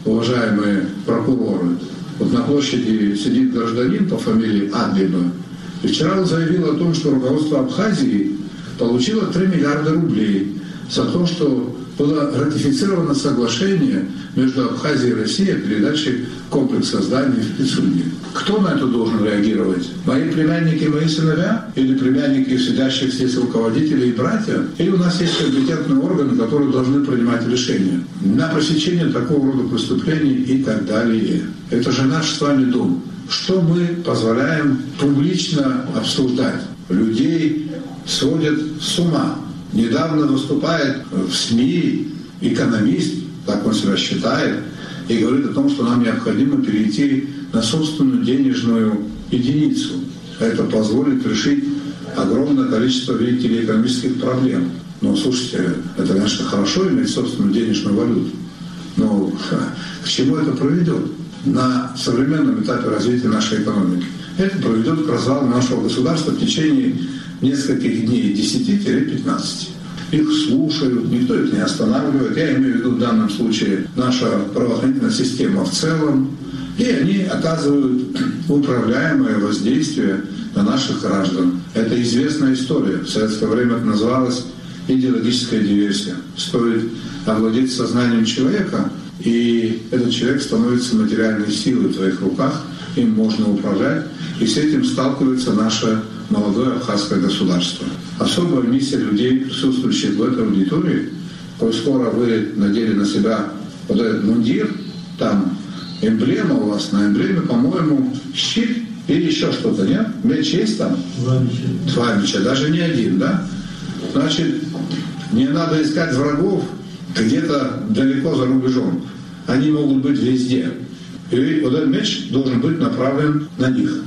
уважаемые прокуроры. Вот на площади сидит гражданин по фамилии Адлина. И вчера он заявил о том, что руководство Абхазии получило 3 миллиарда рублей за то, что было ратифицировано соглашение между Абхазией и Россией о передаче комплекса зданий в Пицунде. Кто на это должен реагировать? Мои племянники, мои сыновья? Или племянники сидящих здесь руководителей и братья? Или у нас есть компетентные органы, которые должны принимать решения на пресечение такого рода преступлений и так далее? Это же наш с вами дом. Что мы позволяем публично обсуждать? Людей сводят с ума. Недавно выступает в СМИ экономист, так он себя считает, и говорит о том, что нам необходимо перейти на собственную денежную единицу. Это позволит решить огромное количество, видите ли, экономических проблем. Но, слушайте, это, конечно, хорошо иметь собственную денежную валюту. Но к чему это приведет на современном этапе развития нашей экономики? Это приведет к развалу нашего государства в течение нескольких дней, 10-15. Их слушают, никто их не останавливает. Я имею в виду в данном случае наша правоохранительная система в целом. И они оказывают управляемое воздействие на наших граждан. Это известная история. В советское время это называлось идеологическая диверсия. Стоит овладеть сознанием человека, и этот человек становится материальной силой в твоих руках, им можно управлять, и с этим сталкивается наше молодое абхазское государство. Особая миссия людей, присутствующих в этой аудитории, коль скоро вы надели на себя вот этот мундир, там эмблема у вас, на эмблеме, по-моему, щит или еще что-то, нет? Меч есть там? Два меча. Два меча, даже не один, да? Значит, не надо искать врагов где-то далеко за рубежом. Они могут быть везде. И вот этот меч должен быть направлен на них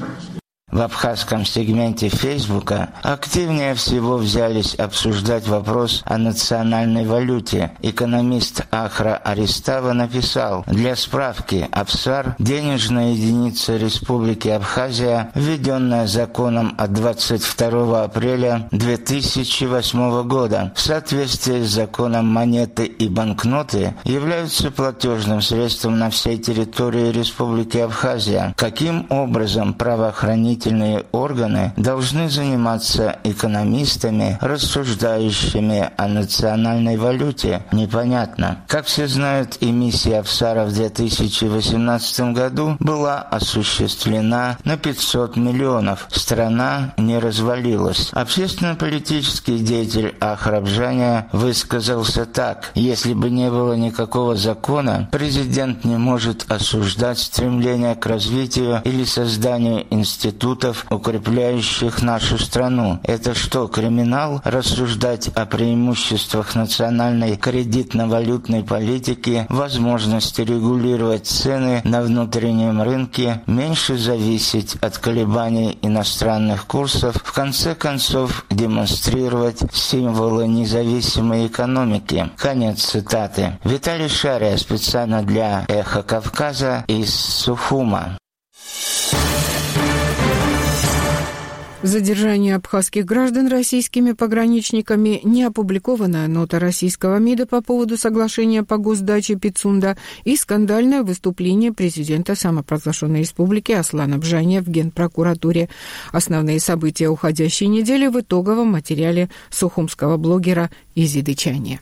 в абхазском сегменте Фейсбука активнее всего взялись обсуждать вопрос о национальной валюте. Экономист Ахра Аристава написал, для справки, Абсар – денежная единица Республики Абхазия, введенная законом от 22 апреля 2008 года. В соответствии с законом монеты и банкноты являются платежным средством на всей территории Республики Абхазия. Каким образом правоохранители правоохранительные органы должны заниматься экономистами, рассуждающими о национальной валюте, непонятно. Как все знают, эмиссия Авсара в 2018 году была осуществлена на 500 миллионов. Страна не развалилась. Общественно-политический деятель Ахрабжания высказался так. Если бы не было никакого закона, президент не может осуждать стремление к развитию или созданию института институтов, укрепляющих нашу страну. Это что, криминал? Рассуждать о преимуществах национальной кредитно-валютной политики, возможности регулировать цены на внутреннем рынке, меньше зависеть от колебаний иностранных курсов, в конце концов демонстрировать символы независимой экономики. Конец цитаты. Виталий Шария специально для «Эхо Кавказа» из Сухума. Задержание абхазских граждан российскими пограничниками, не опубликованная нота российского МИДа по поводу соглашения по госдаче Пицунда и скандальное выступление президента самопровозглашенной республики Аслана Бжания в Генпрокуратуре. Основные события уходящей недели в итоговом материале сухумского блогера Изиды Чани.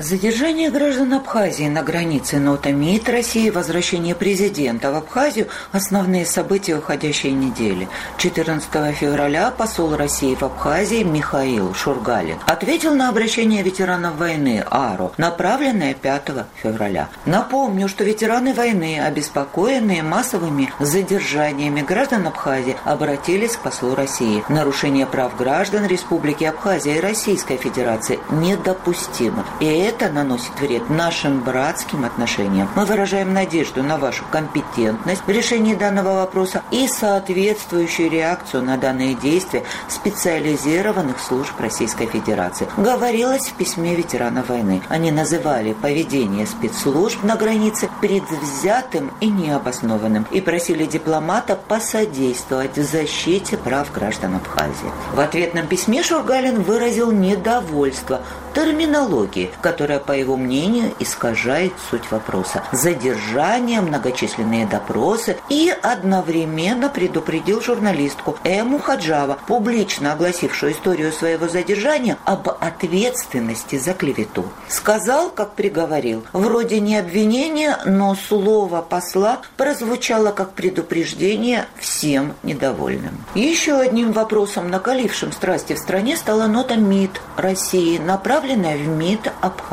Задержание граждан Абхазии на границе нота МИД России, возвращение президента в Абхазию – основные события уходящей недели. 14 февраля посол России в Абхазии Михаил Шургалин ответил на обращение ветеранов войны АРО, направленное 5 февраля. Напомню, что ветераны войны, обеспокоенные массовыми задержаниями граждан Абхазии, обратились к послу России. Нарушение прав граждан Республики Абхазия и Российской Федерации недопустимо. И это наносит вред нашим братским отношениям. Мы выражаем надежду на вашу компетентность в решении данного вопроса и соответствующую реакцию на данные действия специализированных служб Российской Федерации. Говорилось в письме ветеранов войны. Они называли поведение спецслужб на границе предвзятым и необоснованным и просили дипломата посодействовать в защите прав граждан Абхазии. В ответном письме Шургалин выразил недовольство терминологии, которая, по его мнению, искажает суть вопроса. Задержание, многочисленные допросы и одновременно предупредил журналистку Эму Хаджава, публично огласившую историю своего задержания, об ответственности за клевету. Сказал, как приговорил, вроде не обвинения, но слово посла прозвучало как предупреждение всем недовольным. Еще одним вопросом, накалившим страсти в стране, стала нота МИД России, направленная в МИД Абхазии.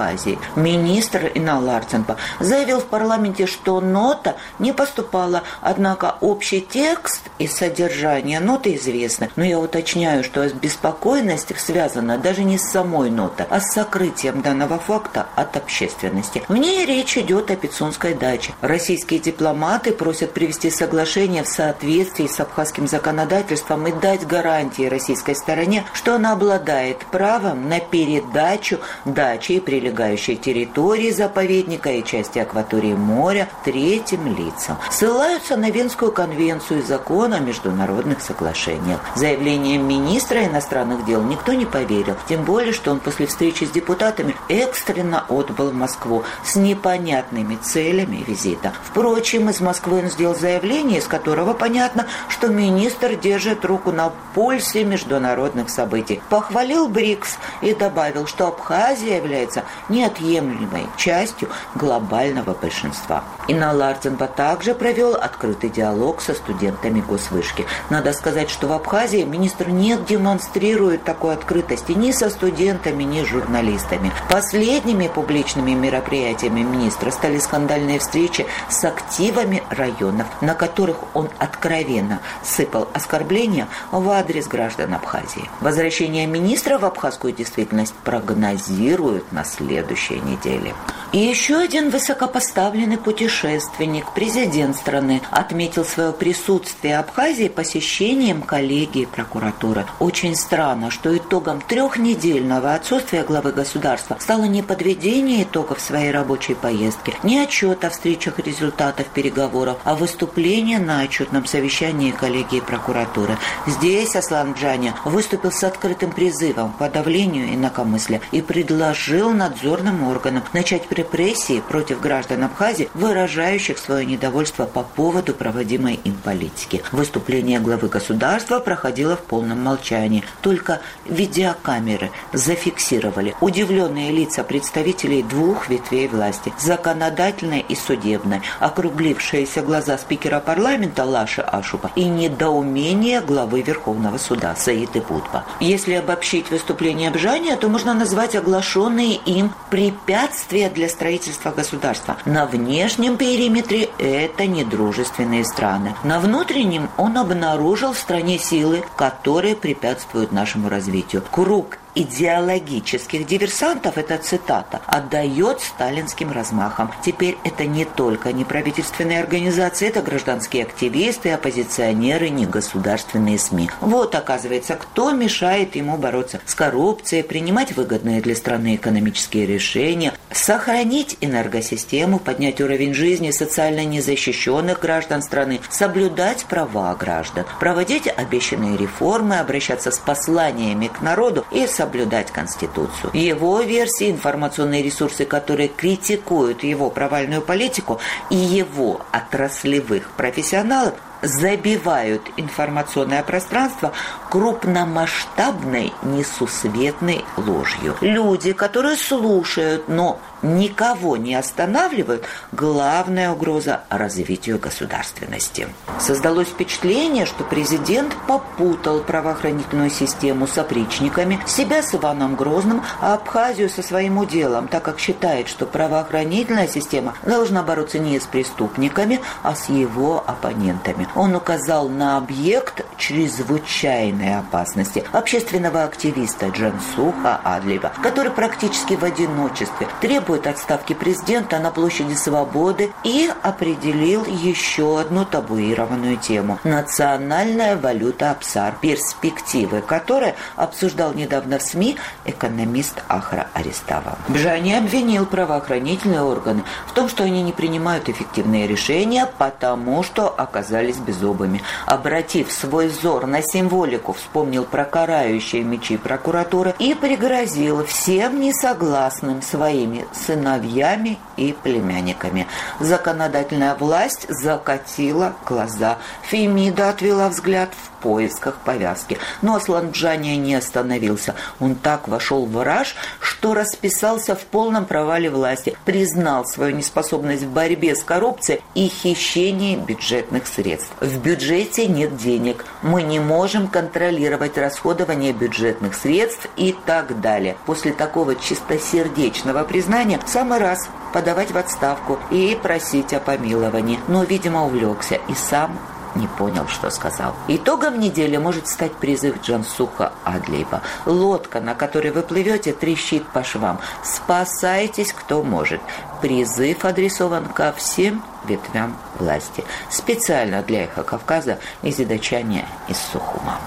Министр Инал Арценко заявил в парламенте, что нота не поступала, однако общий текст и содержание ноты известны. Но я уточняю, что беспокойность связана даже не с самой нотой, а с сокрытием данного факта от общественности. В ней речь идет о Пицунской даче. Российские дипломаты просят привести соглашение в соответствии с абхазским законодательством и дать гарантии российской стороне, что она обладает правом на передачу дачи и прилегающей территории заповедника и части акватории моря третьим лицам. Ссылаются на Венскую конвенцию и закон о международных соглашениях. Заявлением министра иностранных дел никто не поверил, тем более, что он после встречи с депутатами экстренно отбыл в Москву с непонятными целями визита. Впрочем, из Москвы он сделал заявление, из которого понятно, что министр держит руку на пульсе международных событий. Похвалил БРИКС и добавил, что Абхазия является неотъемлемой частью глобального большинства. Инна Ларценко также провел открытый диалог со студентами госвышки. Надо сказать, что в Абхазии министр не демонстрирует такой открытости ни со студентами, ни с журналистами. Последними публичными мероприятиями министра стали скандальные встречи с активами районов, на которых он откровенно сыпал оскорбления в адрес граждан Абхазии. Возвращение министра в абхазскую действительность прогнозируют на следующей неделе. И еще один высокопоставленный путешественник, президент страны, отметил свое присутствие Абхазии посещением коллегии прокуратуры. Очень странно, что итогом трехнедельного отсутствия главы государства стало не подведение итогов своей рабочей поездки, не отчет о встречах и результатах переговоров, а выступление на отчетном совещании коллегии прокуратуры. Здесь Аслан Джаня выступил с открытым призывом к подавлению инакомыслия и предложил надзорным органам начать репрессии против граждан Абхазии, выражающих свое недовольство по поводу проводимой им политики. Выступление главы государства проходило в полном молчании. Только видеокамеры зафиксировали удивленные лица представителей двух ветвей власти – законодательной и судебной, округлившиеся глаза спикера парламента Лаши Ашупа и недоумение главы Верховного суда Саиды Будба. Если обобщить выступление Бжания, то можно назвать оглашенные им препятствия для строительства государства. На внешнем периметре это недружественные страны. На внутреннем он обнаружил в стране силы, которые препятствуют нашему развитию. Круг идеологических диверсантов, это цитата, отдает сталинским размахам. Теперь это не только неправительственные организации, это гражданские активисты, оппозиционеры, негосударственные СМИ. Вот, оказывается, кто мешает ему бороться с коррупцией, принимать выгодные для страны экономические решения, сохранить энергосистему, поднять уровень жизни социально незащищенных граждан страны, соблюдать права граждан, проводить обещанные реформы, обращаться с посланиями к народу и соблюдать соблюдать Конституцию. Его версии, информационные ресурсы, которые критикуют его провальную политику и его отраслевых профессионалов, забивают информационное пространство крупномасштабной несусветной ложью. Люди, которые слушают, но никого не останавливают, главная угроза развитию государственности. Создалось впечатление, что президент попутал правоохранительную систему с опричниками, себя с Иваном Грозным, а Абхазию со своим уделом, так как считает, что правоохранительная система должна бороться не с преступниками, а с его оппонентами. Он указал на объект чрезвычайной опасности общественного активиста Джансуха Адлиба, который практически в одиночестве требует требует отставки президента на площади Свободы и определил еще одну табуированную тему – национальная валюта Апсар, перспективы которой обсуждал недавно в СМИ экономист Ахра Арестова. Бжани обвинил правоохранительные органы в том, что они не принимают эффективные решения, потому что оказались беззубыми. Обратив свой взор на символику, вспомнил про карающие мечи прокуратуры и пригрозил всем несогласным своими сыновьями и племянниками. Законодательная власть закатила глаза. Фемида отвела взгляд в поисках повязки. Но Асланджания не остановился. Он так вошел в раж, что расписался в полном провале власти, признал свою неспособность в борьбе с коррупцией и хищении бюджетных средств. В бюджете нет денег, мы не можем контролировать расходование бюджетных средств и так далее. После такого чистосердечного признания в самый раз подавать в отставку и просить о помиловании. Но, видимо, увлекся и сам не понял, что сказал. Итогом недели может стать призыв Джансуха Адлейба. Лодка, на которой вы плывете, трещит по швам. Спасайтесь, кто может. Призыв адресован ко всем ветвям власти. Специально для Эхо Кавказа из Идачания из Сухума.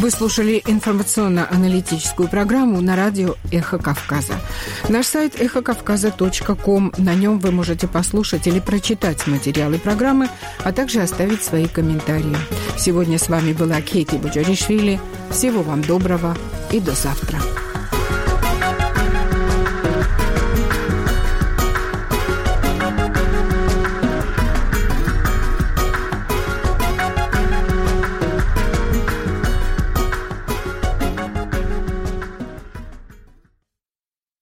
Вы слушали информационно-аналитическую программу на радио «Эхо Кавказа». Наш сайт эхокавказа.ком. На нем вы можете послушать или прочитать материалы программы, а также оставить свои комментарии. Сегодня с вами была Кейти Буджаришвили. Всего вам доброго и до завтра.